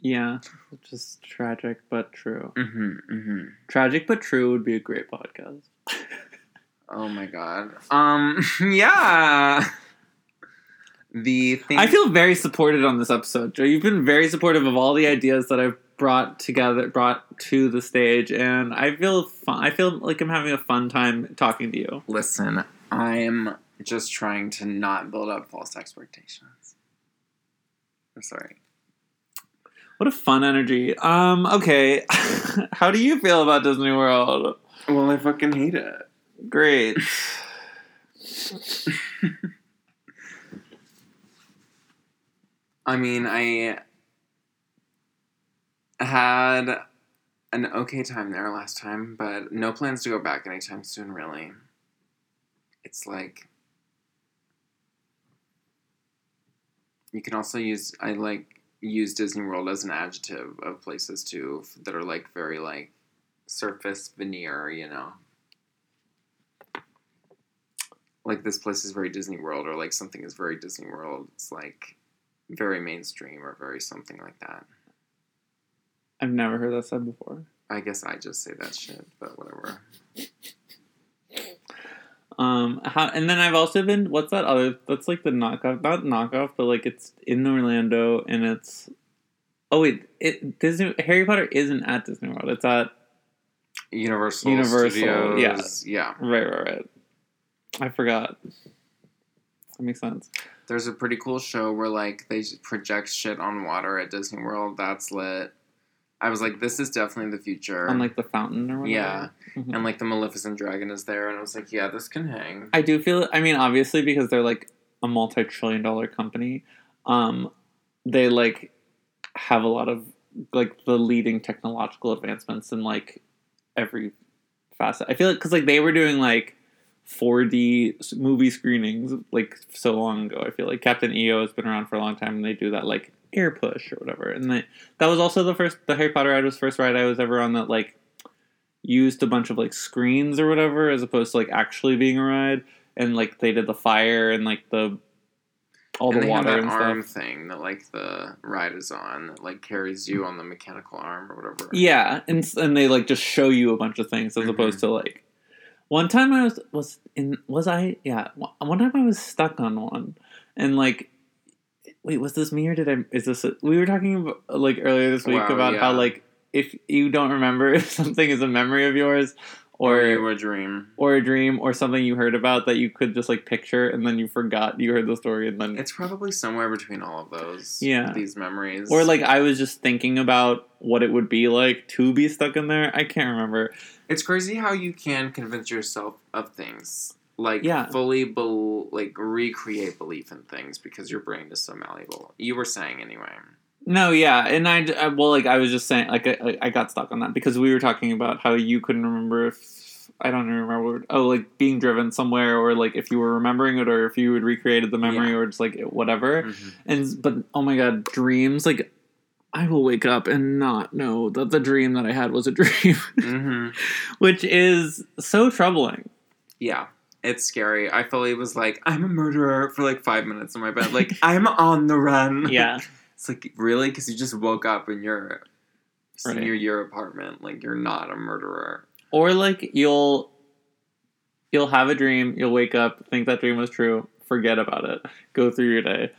Yeah, which is tragic but true. Mm-hmm. Mm-hmm. Tragic but true would be a great podcast. Oh my god. Um. <laughs> Yeah. The thing. I feel very supported on this episode, Joe. You've been very supportive of all the ideas that I've brought together, brought to the stage, and I feel fun. I feel like I'm having a fun time talking to you. Listen, I'm just trying to not build up false expectations. I'm sorry. What a fun energy. Um, okay. <laughs> How do you feel about Disney World? Well, I fucking hate it. Great. <laughs> I mean, I had an okay time there last time, but no plans to go back anytime soon, really. It's like. You can also use. I like use Disney World as an adjective of places too that are like very like surface veneer, you know. Like this place is very Disney World, or like something is very Disney World. It's like very mainstream or very something like that. I've never heard that said before. I guess I just say that shit, but whatever. Um, how, and then I've also been. What's that other? That's like the knockoff, not knockoff, but like it's in Orlando, and it's. Oh wait, it Disney Harry Potter isn't at Disney World. It's at Universal, Universal, Studios. Yeah. right, right, right. I forgot. That makes sense. There's a pretty cool show where like they project shit on water at Disney World. That's lit. I was like, this is definitely the future. On like the fountain or whatever. yeah, Mhm. and like the Maleficent dragon is there, and I was like, yeah, this can hang. I do feel. I mean, obviously, because they're like a multi-trillion-dollar company, um, they like have a lot of like the leading technological advancements in like every facet. I feel like because like they were doing like 4D movie screenings like so long ago. I feel like Captain EO has been around for a long time, and they do that like air push or whatever. And they, that was also the first the Harry Potter ride was first ride I was ever on that like used a bunch of like screens or whatever as opposed to like actually being a ride. And like they did the fire and like the all and the water and that arm stuff. thing that like the ride is on, that like carries you on the mechanical arm or whatever. Yeah, and and they like just show you a bunch of things as Mhm. opposed to like one time I was was in was I yeah one time I was stuck on one and like wait was this me or did I is this a, we were talking about, like earlier this week Wow, about how like if you don't remember <laughs> if something is a memory of yours Or or a dream. or a dream or something you heard about that you could just like picture and then you forgot you heard the story and then It's probably somewhere between all of those. Yeah. These memories. or like I was just thinking about what it would be like to be stuck in there I can't remember It's crazy how you can convince yourself of things. Like Yeah. fully bel like recreate belief in things because your brain is so malleable. You were saying anyway. No, yeah, and I, I well, like I was just saying, like I, I got stuck on that because we were talking about how you couldn't remember if I don't even remember. What, oh, like being driven somewhere, or like if you were remembering it, or if you had recreated the memory, Yeah. or just like whatever. Mhm. And but oh my god, dreams! Like I will wake up and not know that the dream that I had was a <laughs> dream, Mhm. which is so troubling. Yeah. It's scary. I fully was like, I'm a murderer for like five minutes in my bed. Like, <laughs> I'm on the run. Yeah, <laughs> It's like, really? Because you just woke up in your Right. senior year apartment. Like, you're not a murderer. or like you'll you'll have a dream, you'll wake up, think that dream was true, forget about it, go through your day,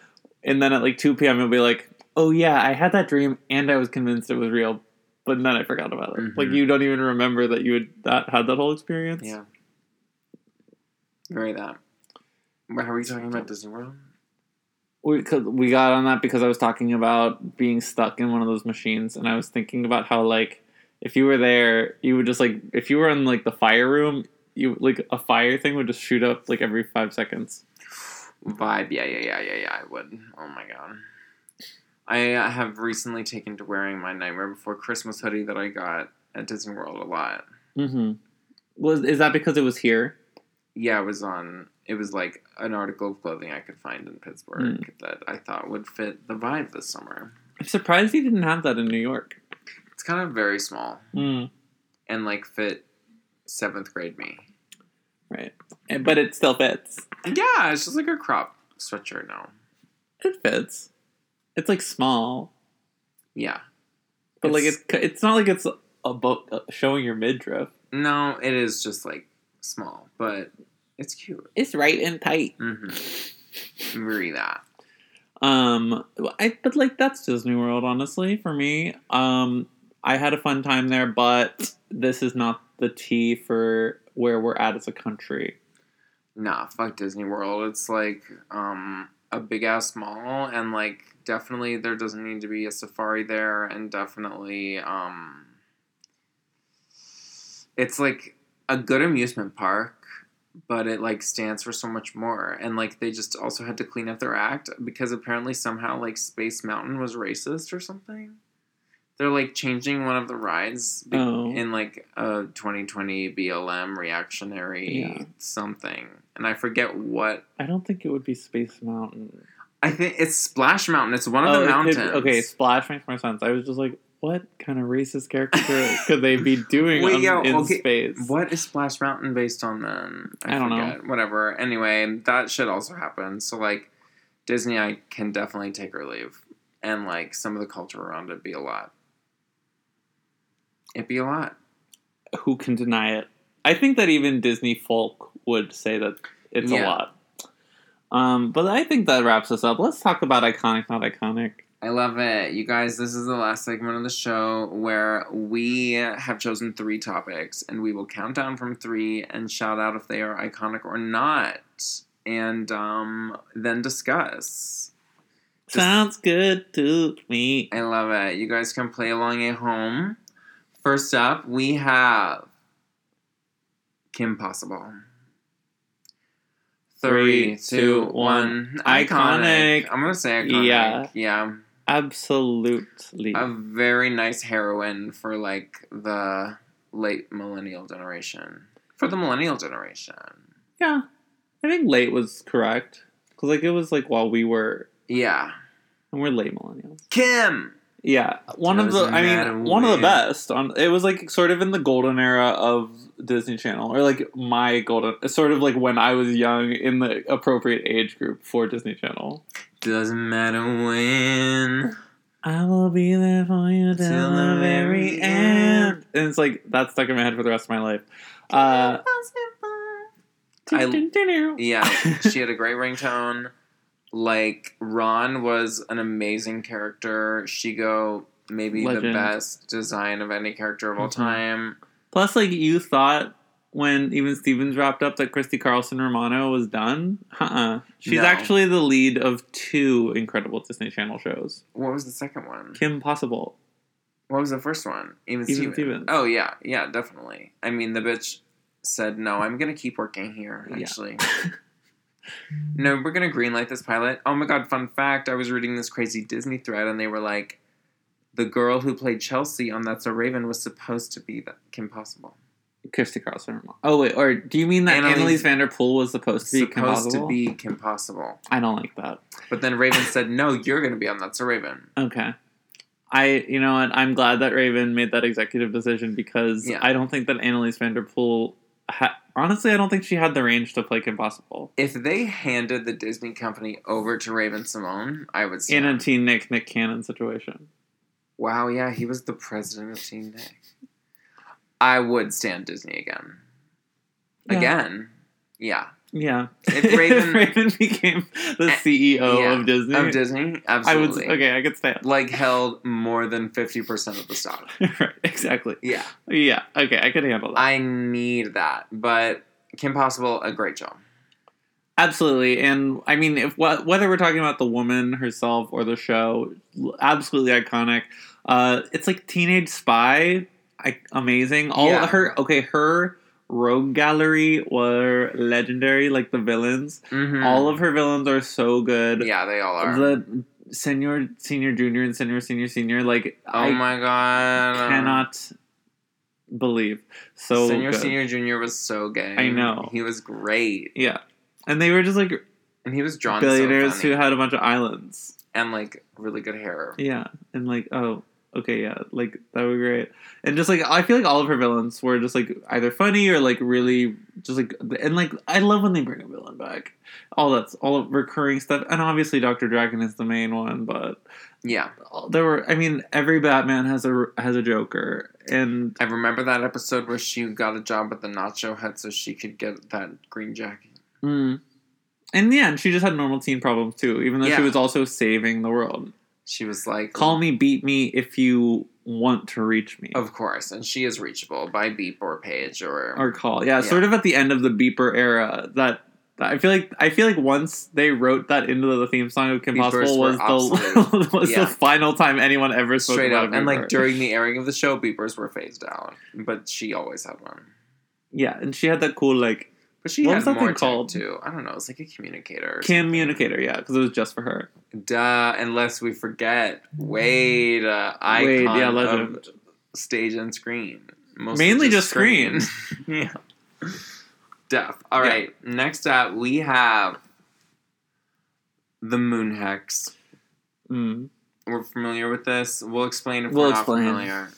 and then at like two p.m. you'll be like, "Oh yeah, I had that dream, and I was convinced it was real, but then I forgot about it." Like Mhm. you don't even remember that you had that had that whole experience. Yeah. Very that. But are we talking about Disney World? we cause we got on that because I was talking about being stuck in one of those machines, and I was thinking about how like if you were there, you would just like if you were in like the fire room, you like a fire thing would just shoot up like every five seconds. Vibe, yeah, yeah, yeah, yeah, yeah. I would. Oh my god. I uh, have recently taken to wearing my Nightmare Before Christmas hoodie that I got at Disney World a lot. Mm-hmm. Was is that because it was here? Yeah, it was on. It was like an article of clothing I could find in Pittsburgh Hmm. that I thought would fit the vibe this summer. I'm surprised you didn't have that in New York. It's kind of very small Mm, and like fit seventh grade me. right, And- but it still fits. Yeah, it's just like a crop sweatshirt now. It fits. It's like small, Yeah. but like It's- it's it's not like it's about uh, showing your midriff. No, it is just like small, but it's cute. It's right and tight. Mm-hmm. Agree that. Um, I but like that's Disney World, honestly, for me. Um, I had a fun time there, but this is not the tea for where we're at as a country. Nah, fuck Disney World. It's like um a big ass mall and like definitely there doesn't need to be a safari there and definitely um it's like a good amusement park but it like stands for so much more and like they just also had to clean up their act because apparently somehow like Space Mountain was racist or something. They're like changing one of the rides be- Oh. in like a 2020 BLM reactionary Yeah. something, and I forget what. I don't think it would be Space Mountain. I think it's Splash Mountain. It's one of Oh, the could- mountains. okay, Splash makes more sense. I was just like, what kind of racist caricature <laughs> could they be doing on- yo, in okay, space? What is Splash Mountain based on then? I don't know. forget. Whatever. Anyway, that should also happen. So like Disney I can definitely take or leave. And like some of the culture around it be a lot. It'd be a lot. Who can deny it? I think that even Disney folk would say that it's a lot. Um, but I think that wraps us up. Let's talk about iconic, not iconic. I love it. You guys, this is the last segment of the show where we have chosen three topics and we will count down from three and shout out if they are iconic or not. And um, then discuss. Just- Sounds good to me. I love it. You guys can play along at home. First up, we have Kim Possible. Three, Three, two, one. Iconic. Iconic. I'm gonna say iconic. Yeah. Yeah. Absolutely. A very nice heroine for like the late millennial generation. For the millennial generation. yeah. I think late was correct. Because, like, it was like while we were. Yeah. And we're late millennials. Kim. Yeah, one of the I matter mean, one of the best. On it was like sort of in the golden era of Disney Channel, or like my golden, sort of like when I was young in the appropriate age group for Disney Channel. Doesn't matter when. I will be there for you till, Till the the very very end. end. And it's like that's stuck in my head for the rest of my life. Uh, I- <laughs> Yeah, she had a great ringtone. Like Ron was an amazing character. Shego, maybe the best design of any character of all Mhm. time. Plus, like you thought when even Stevens wrapped up that Christy Carlson Romano was done. Uh-uh. She's No. actually the lead of two incredible Disney Channel shows. What was the second one? Kim Possible. What was the first one? Even, Even Stevens. Stevens. Oh yeah, yeah, definitely. I mean, the bitch said, "No, I'm gonna keep working here." Yeah. <laughs> No, we're gonna greenlight this pilot. Oh my god! Fun fact: I was reading this crazy Disney thread, and they were like, the girl who played Chelsea on That's a Raven was supposed to be that Kim Possible. Christy Carlson Oh wait, or do you mean that Anneliese- Annalise Vanderpool was supposed to be Kim supposed Possible? to be Kim Possible. I don't like that. But then Raven said, "No, you're gonna be on That's a Raven." Okay. I, you know what? I'm glad that Raven made that executive decision because Yeah. I don't think that Anneliese van der Pol. Ha- honestly, I don't think she had the range to play Kim Possible If they handed the Disney company over to Raven-Symoné, I would. in a stand. Teen Nick Nick Cannon situation. Wow, yeah, he was the president of Teen Nick. I would stand Disney again. Yeah. Again. Yeah. Yeah. If Raven- <laughs> Raven became the CEO yeah, of Disney, Of Disney? I would. Absolutely. Okay, I could stand. Like held more than 50% of the stock. <laughs> right. Exactly. Yeah. Yeah. Okay, I could handle that. I need that. But Kim Possible, a great job. Absolutely, and I mean, if whether we're talking about the woman herself or the show, absolutely iconic. Uh, it's like Teenage Spy I, amazing. All Yeah. her okay, her rogue gallery were legendary. Like the villains, Mhm. all of her villains are so good. yeah, they all are. The senior, senior, junior, and senior, senior, senior. Like oh I my god, cannot believe so. senior, good. senior, junior was so gay. I know. he was great, Yeah, and they were just like and he was drawn billionaires so who had a bunch of islands. and like really good hair. Yeah, and like, oh, okay, yeah, like that would be great. And just like, I feel like all of her villains were just like either funny or like really just like, and like, I love when they bring a villain back. All that's all recurring stuff, and obviously Doctor Drakken is the main one, but Yeah, there were, I mean, every Batman has a has a Joker, and I remember that episode where she got a job at the Nacho Hut so she could get that green jacket. mm, in the end, she just had normal teen problems too, even though Yeah. she was also saving the world. She was like, Call me, beat me if you want to reach me. Of course, and she is reachable by beep or page or, or call. Yeah, Yeah. sort of at the end of the beeper era. That I feel like I feel like once they wrote that into the theme song of Kim Beepers Possible was the <laughs> was Yeah. the final time anyone ever spoke straight about up. And like during the airing of the show, beepers were phased out, but she always had one. yeah, and she had that cool like But she What had was that more thing called? too. I don't know. It's like a communicator. or communicator. Yeah, because it was just for her. Duh. Unless we forget Wade, uh, icon Wade, yeah, legend. of stage and screen. Mostly Mainly just screen. <laughs> <laughs> yeah. Deaf. All Yeah. right. Next up, we have the Moon Hex. Mm. We're familiar with this. We'll explain if We'll we're not explain. familiar.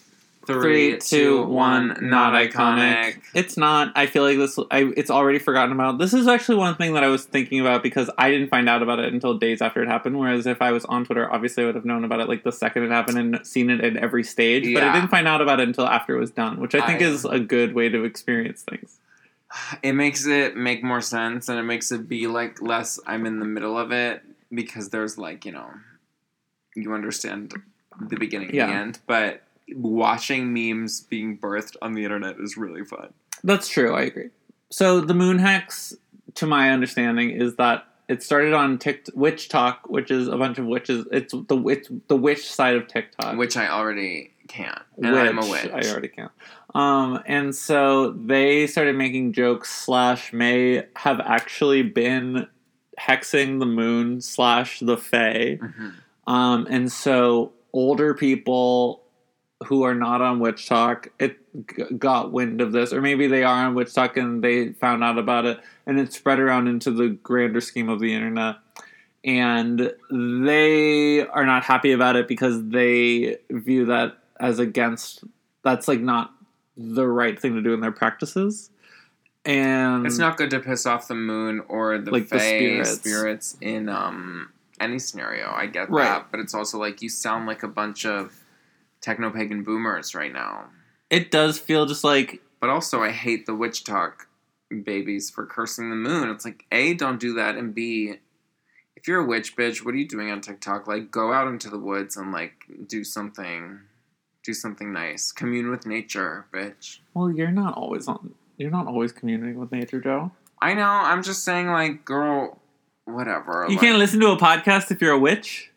Three, two, one. Not iconic. It's not. I feel like this. I, it's already forgotten about. This is actually one thing that I was thinking about because I didn't find out about it until days after it happened. Whereas if I was on Twitter, obviously I would have known about it like the second it happened and seen it at every stage. But I didn't find out about it until after it was done, which I think I- is a good way to experience things. <sighs> It makes it make more sense and it makes it be like less I'm in the middle of it because there's like, you know, you understand the beginning and Yeah. the end. But watching memes being birthed on the internet is really fun. That's true. I agree. So the moon hex, to my understanding, is that it started on TikTok, WitchTok, which is a bunch of witches. It's the it's the witch side of TikTok. Which I already can't. And I'm a witch. I already can't. Um, and so they started making jokes slash may have actually been hexing the moon slash the fae. Mhm. Um, and so older people who are not on WitchTok, it g- got wind of this, or maybe they are on WitchTok and they found out about it, and it spread around into the grander scheme of the internet. And they are not happy about it because they view that as against. That's like not the right thing to do in their practices. And It's not good to piss off the moon or the Like the spirits. spirits. in um any scenario. I get Right. that, but it's also like you sound like a bunch of techno pagan boomers right now. It does feel just like But also, I hate the WitchTok babies for cursing the moon. It's like a don't do that, and b if you're a witch bitch, what are you doing on TikTok? Like, go out into the woods and like do something, do something nice. Commune with nature, bitch. well, you're not always on. You're not always communicating with nature, Joe. I know. I'm just saying, like, girl, whatever. You like, can't listen to a podcast if you're a witch.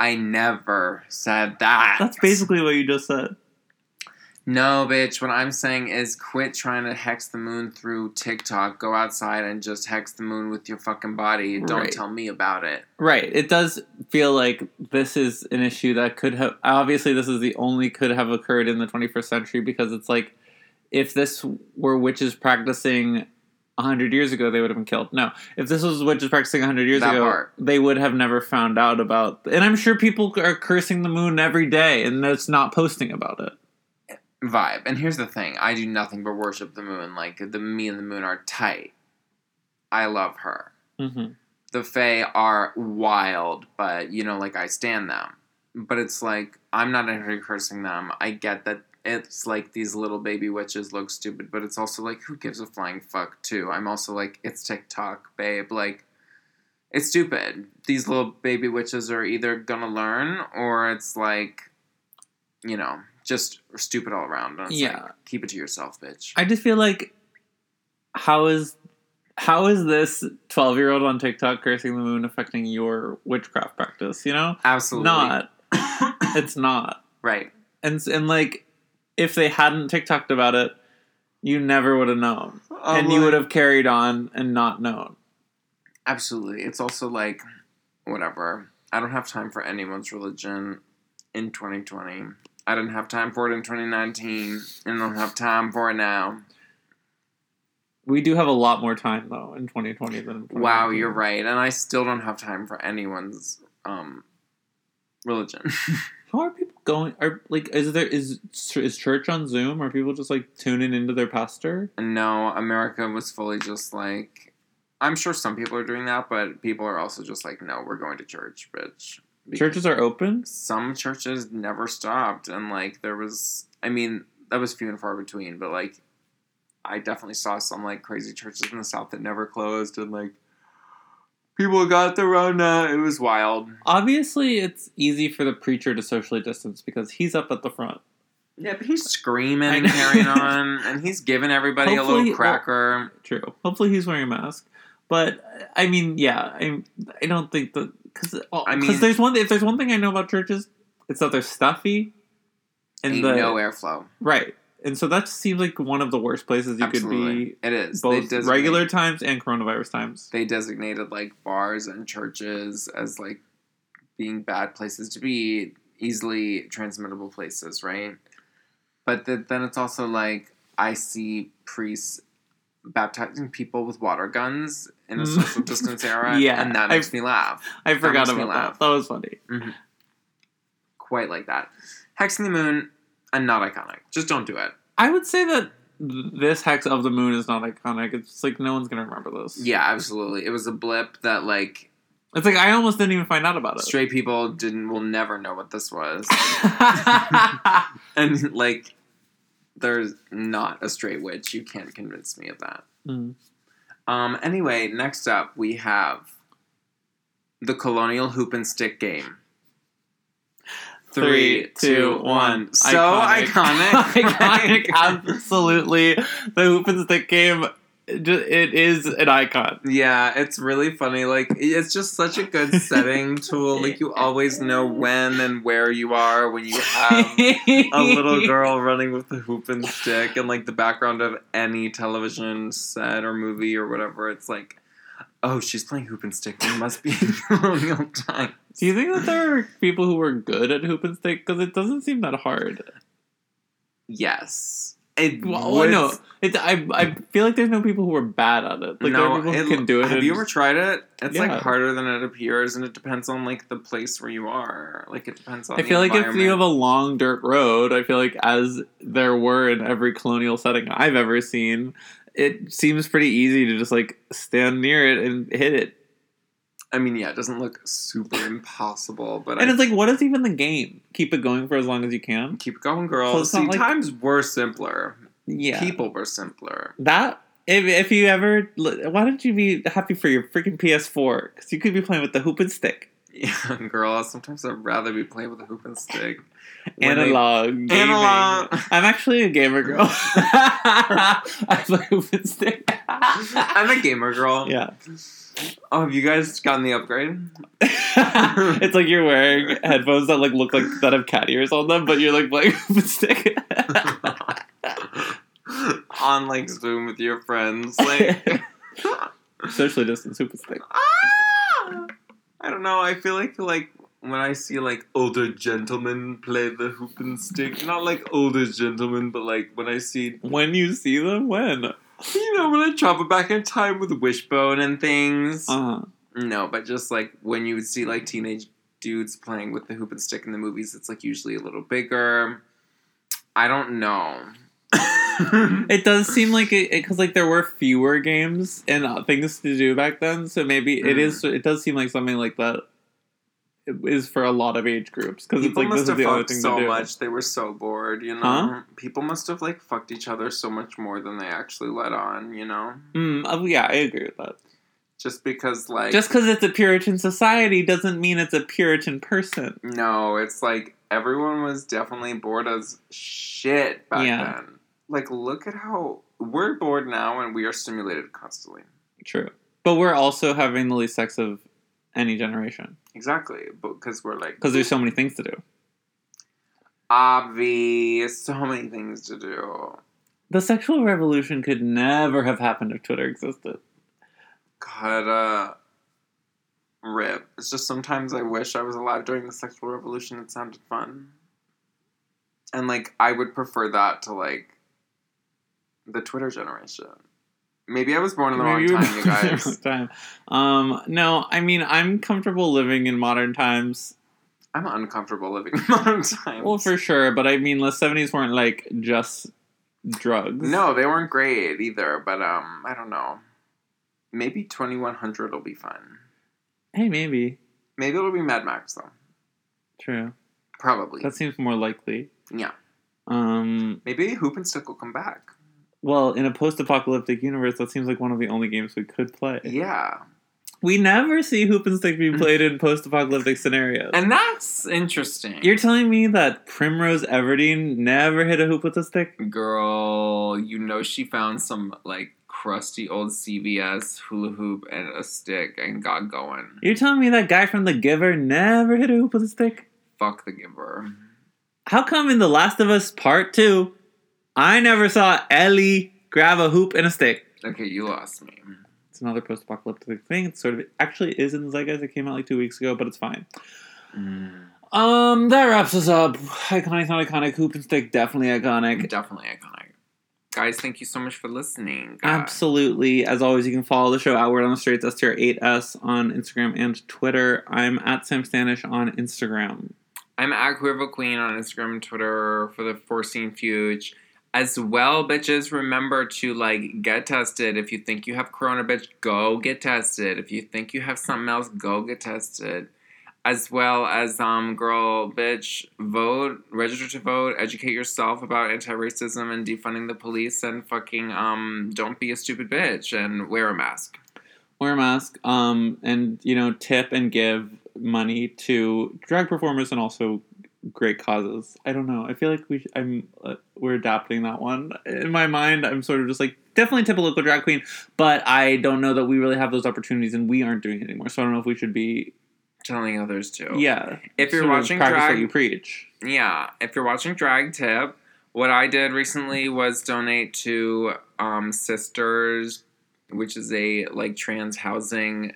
I never said that. That's basically what you just said. No, bitch. What I'm saying is quit trying to hex the moon through TikTok. Go outside and just hex the moon with your fucking body. Don't Right. tell me about it. Right. It does feel like this is an issue that could have. Obviously, this is the only could have occurred in the 21st century because it's like if this were witches practicing 100 years ago, they would have been killed. No. If this was witches practicing 100 years That ago, part. they would have never found out about. And I'm sure people are cursing the moon every day and it's not posting about it. Vibe. And here's the thing I do nothing but worship the moon. Like, the me and the moon are tight. I love her. hmm The Fae are wild, but, you know, like, I stand them. But it's like, I'm not actually cursing them. I get that it's like these little baby witches look stupid, but it's also like, who gives a flying fuck, too? I'm also like, it's TikTok, babe. Like, it's stupid. These little baby witches are either gonna learn or it's like, you know, just stupid all around. And it's Yeah. like, keep it to yourself, bitch. I just feel like how is how is this 12 year old on TikTok cursing the moon affecting your witchcraft practice? You know, Absolutely not. <coughs> It's not. right. And and like if they hadn't TikToked about it, you never would have known, Um, and you would have carried on and not known. Absolutely. It's also like, whatever. I don't have time for anyone's religion in 2020. I didn't have time for it in 2019, and I don't have time for it now. We do have a lot more time though in 2020 than. in Wow, you're right. And I still don't have time for anyone's um, religion. <laughs> How are people going? Are like is there is is church on Zoom? Are people just like tuning into their pastor? no, America was fully just like. I'm sure some people are doing that, but people are also just like, no, we're going to church, bitch. Churches are open. some churches never stopped and like there was i mean that was few and far between but like i definitely saw some like crazy churches in the south that never closed and like people got the rona uh, it was wild Obviously, it's easy for the preacher to socially distance because he's up at the front. yeah but he's screaming and carrying <laughs> on and he's giving everybody a little cracker True. Hopefully, he's wearing a mask. But I mean, yeah, I I don't think that because uh, I because mean- there's one if there's one thing I know about churches, it's that they're stuffy. And the no airflow right, and so that seems like one of the worst places you absolutely could be, It is both regular times and coronavirus times. they designated like bars and churches as like being bad places to be, easily transmittable places, right? But th- then it's also like I see priests baptizing people with water guns in a social <laughs> distance era, Yeah, and that I- makes me laugh. I forgot about laugh. that. That was funny. Mm-hmm. Quite like that. Hexing the moon, and not iconic. Just don't do it. I would say that this hex of the moon is not iconic. It's like no one's gonna remember this. Yeah, absolutely. It was a blip that like It's like I almost didn't even find out about it. straight people didn't will never know what this was. <laughs> <laughs> and like there's not a straight witch you can't convince me of that Mm. um anyway next up we have the colonial hoop and stick game Three, two, one. So iconic. <laughs> iconic. <laughs> Absolutely. The hoop and stick game it is an icon. yeah it's really funny like it's just such a good setting tool like you always know when and where you are when you have a little <laughs> girl running with the hoop and stick and like the background of any television set or movie or whatever it's like oh she's playing hoop and stick it must be <laughs> colonial time Do you think that there are people who are good at hoop and stick? Because it doesn't seem that hard. yes it Well, would- no, it, I I feel like there's no people who are bad at it. Like there no, are people who it- can do it. Have you ever tried it? It's Yeah. like harder than it appears, and it depends on like the place where you are. Like it depends on. I the feel like if you have a long dirt road, I feel like as there were in every colonial setting I've ever seen, it seems pretty easy to just like stand near it and hit it. I mean, yeah, it doesn't look super impossible, but And I it's like, what is even the game? Keep it going for as long as you can. keep it going, girl. So See, like- times were simpler. Yeah, People were simpler. that. If, if you ever, why don't you be happy for your freaking PS4? Because you could be playing with the hoop and stick, <laughs> Yeah, girl. Sometimes I'd rather be playing with a hoop and stick. When they- analog. Analog. I'm actually a gamer girl. <laughs> I play and stick. I'm a gamer girl. yeah. Oh, have you guys gotten the upgrade? <laughs> it's like you're wearing headphones that like look like that have cat ears on them, but you're like playing <laughs> and stick. On like Zoom with your friends, like. Socially distance hoop and stick. Ah! I don't know. I feel like like when I see like older gentlemen play the hoop and stick, not like older gentlemen, but like when I see When you see them, when? you know when I travel back in time with Wishbone and things. Uh, no, but just like when you would see like teenage dudes playing with the hoop and stick in the movies, it's like usually a little bigger. I don't know. <laughs> it does seem like it because like there were fewer games and uh, things to do back then, so maybe it Mm. is. It does seem like something like that is for a lot of age groups because it's like this must is have the thing so to do. much. They were so bored, you know. Huh? People must have like fucked each other so much more than they actually let on, you know. Mm, oh, yeah, I agree with that. Just because, like, Just because it's a Puritan society doesn't mean it's a Puritan person. no, it's like everyone was definitely bored as shit back Yeah. then. Like, look at how we're bored now, and we are stimulated constantly. True, but we're also having the least sex of any generation Exactly, because we're like, because there's so many things to do. obvious. So many things to do. The sexual revolution could never have happened if Twitter existed. God, uh, rip. It's just sometimes I wish I was alive during the sexual revolution. It sounded fun. And, like, I would prefer that to, like, the Twitter generation. Maybe I was born in the wrong time, you guys. time. Um, no, I mean I'm comfortable living in modern times. I'm uncomfortable living in <laughs> modern times. Well, for sure, but I mean the '70s weren't like just drugs. No, they weren't great either, but, um, I don't know. Maybe 2100 will be fun. Hey, maybe. Maybe it'll be Mad Max, though. True. Probably. That seems more likely. yeah. Um, Maybe Hoop and Stick will come back. Well, in a post-apocalyptic universe, that seems like one of the only games we could play. Yeah. We never see Hoop and Stick being mm-hmm. played in post-apocalyptic scenarios. And that's interesting. You're telling me that Primrose Everdeen never hit a hoop with a stick? Girl, you know she found some like crusty old CVS hula hoop and a stick and got going. You're telling me that guy from The Giver never hit a hoop with a stick? Fuck the giver. How come in The Last of Us Part 2, I never saw Ellie grab a hoop and a stick? Okay, you lost me. It's another post apocalyptic thing. It sort of actually is in the zeitgeist. It came out like two weeks ago, but it's fine. Mm, Um, that wraps us up. Iconic, not iconic. Hoop and stick, definitely iconic. definitely iconic. Guys, thank you so much for listening. Uh, Absolutely. As always, you can follow the show at Word on the Streets, STR8S on Instagram and Twitter. I'm at Sam Stanish on Instagram. I'm at Quiver Queen on Instagram and Twitter for the Foreseen Fuge. As well, bitches, remember to like get tested. If you think you have corona, bitch, go get tested. If you think you have something else, go get tested. As well as um girl, bitch, vote, register to vote, educate yourself about anti-racism and defunding the police and fucking um don't be a stupid bitch and wear a mask. Wear a mask, um, and you know, tip and give money to drag performers and also great causes. I don't know. I feel like we sh- I'm uh, we're adapting that one in my mind. I'm sort of just like definitely typical local drag queen, but I don't know that we really have those opportunities and we aren't doing it anymore. So I don't know if we should be. Telling others to. Yeah, If you're watching drag what you preach. yeah, if you're watching Drag Tip, what I did recently was donate to um, Sisters, which is a like trans housing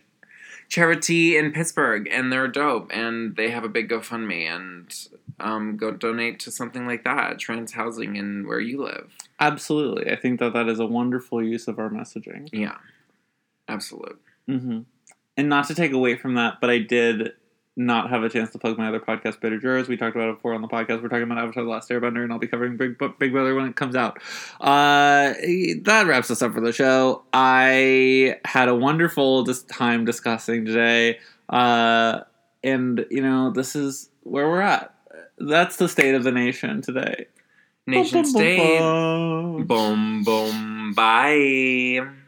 charity in Pittsburgh, and they're dope, and they have a big GoFundMe, and um, go donate to something like that, trans housing in where you live. Absolutely, I think that that is a wonderful use of our messaging. Yeah, absolute. hmm And not to take away from that, but I did not have a chance to plug my other podcast, Bitter Jurors. We talked about it before on the podcast. We're talking about Avatar: The Last Airbender, and I'll be covering Big Big Brother when it comes out. Uh, that wraps us up for the show. I had a wonderful time discussing today, uh, and you know this is where we're at. That's the state of the nation today. Nation Bum, bum, bum, state. Boom, boom, bye.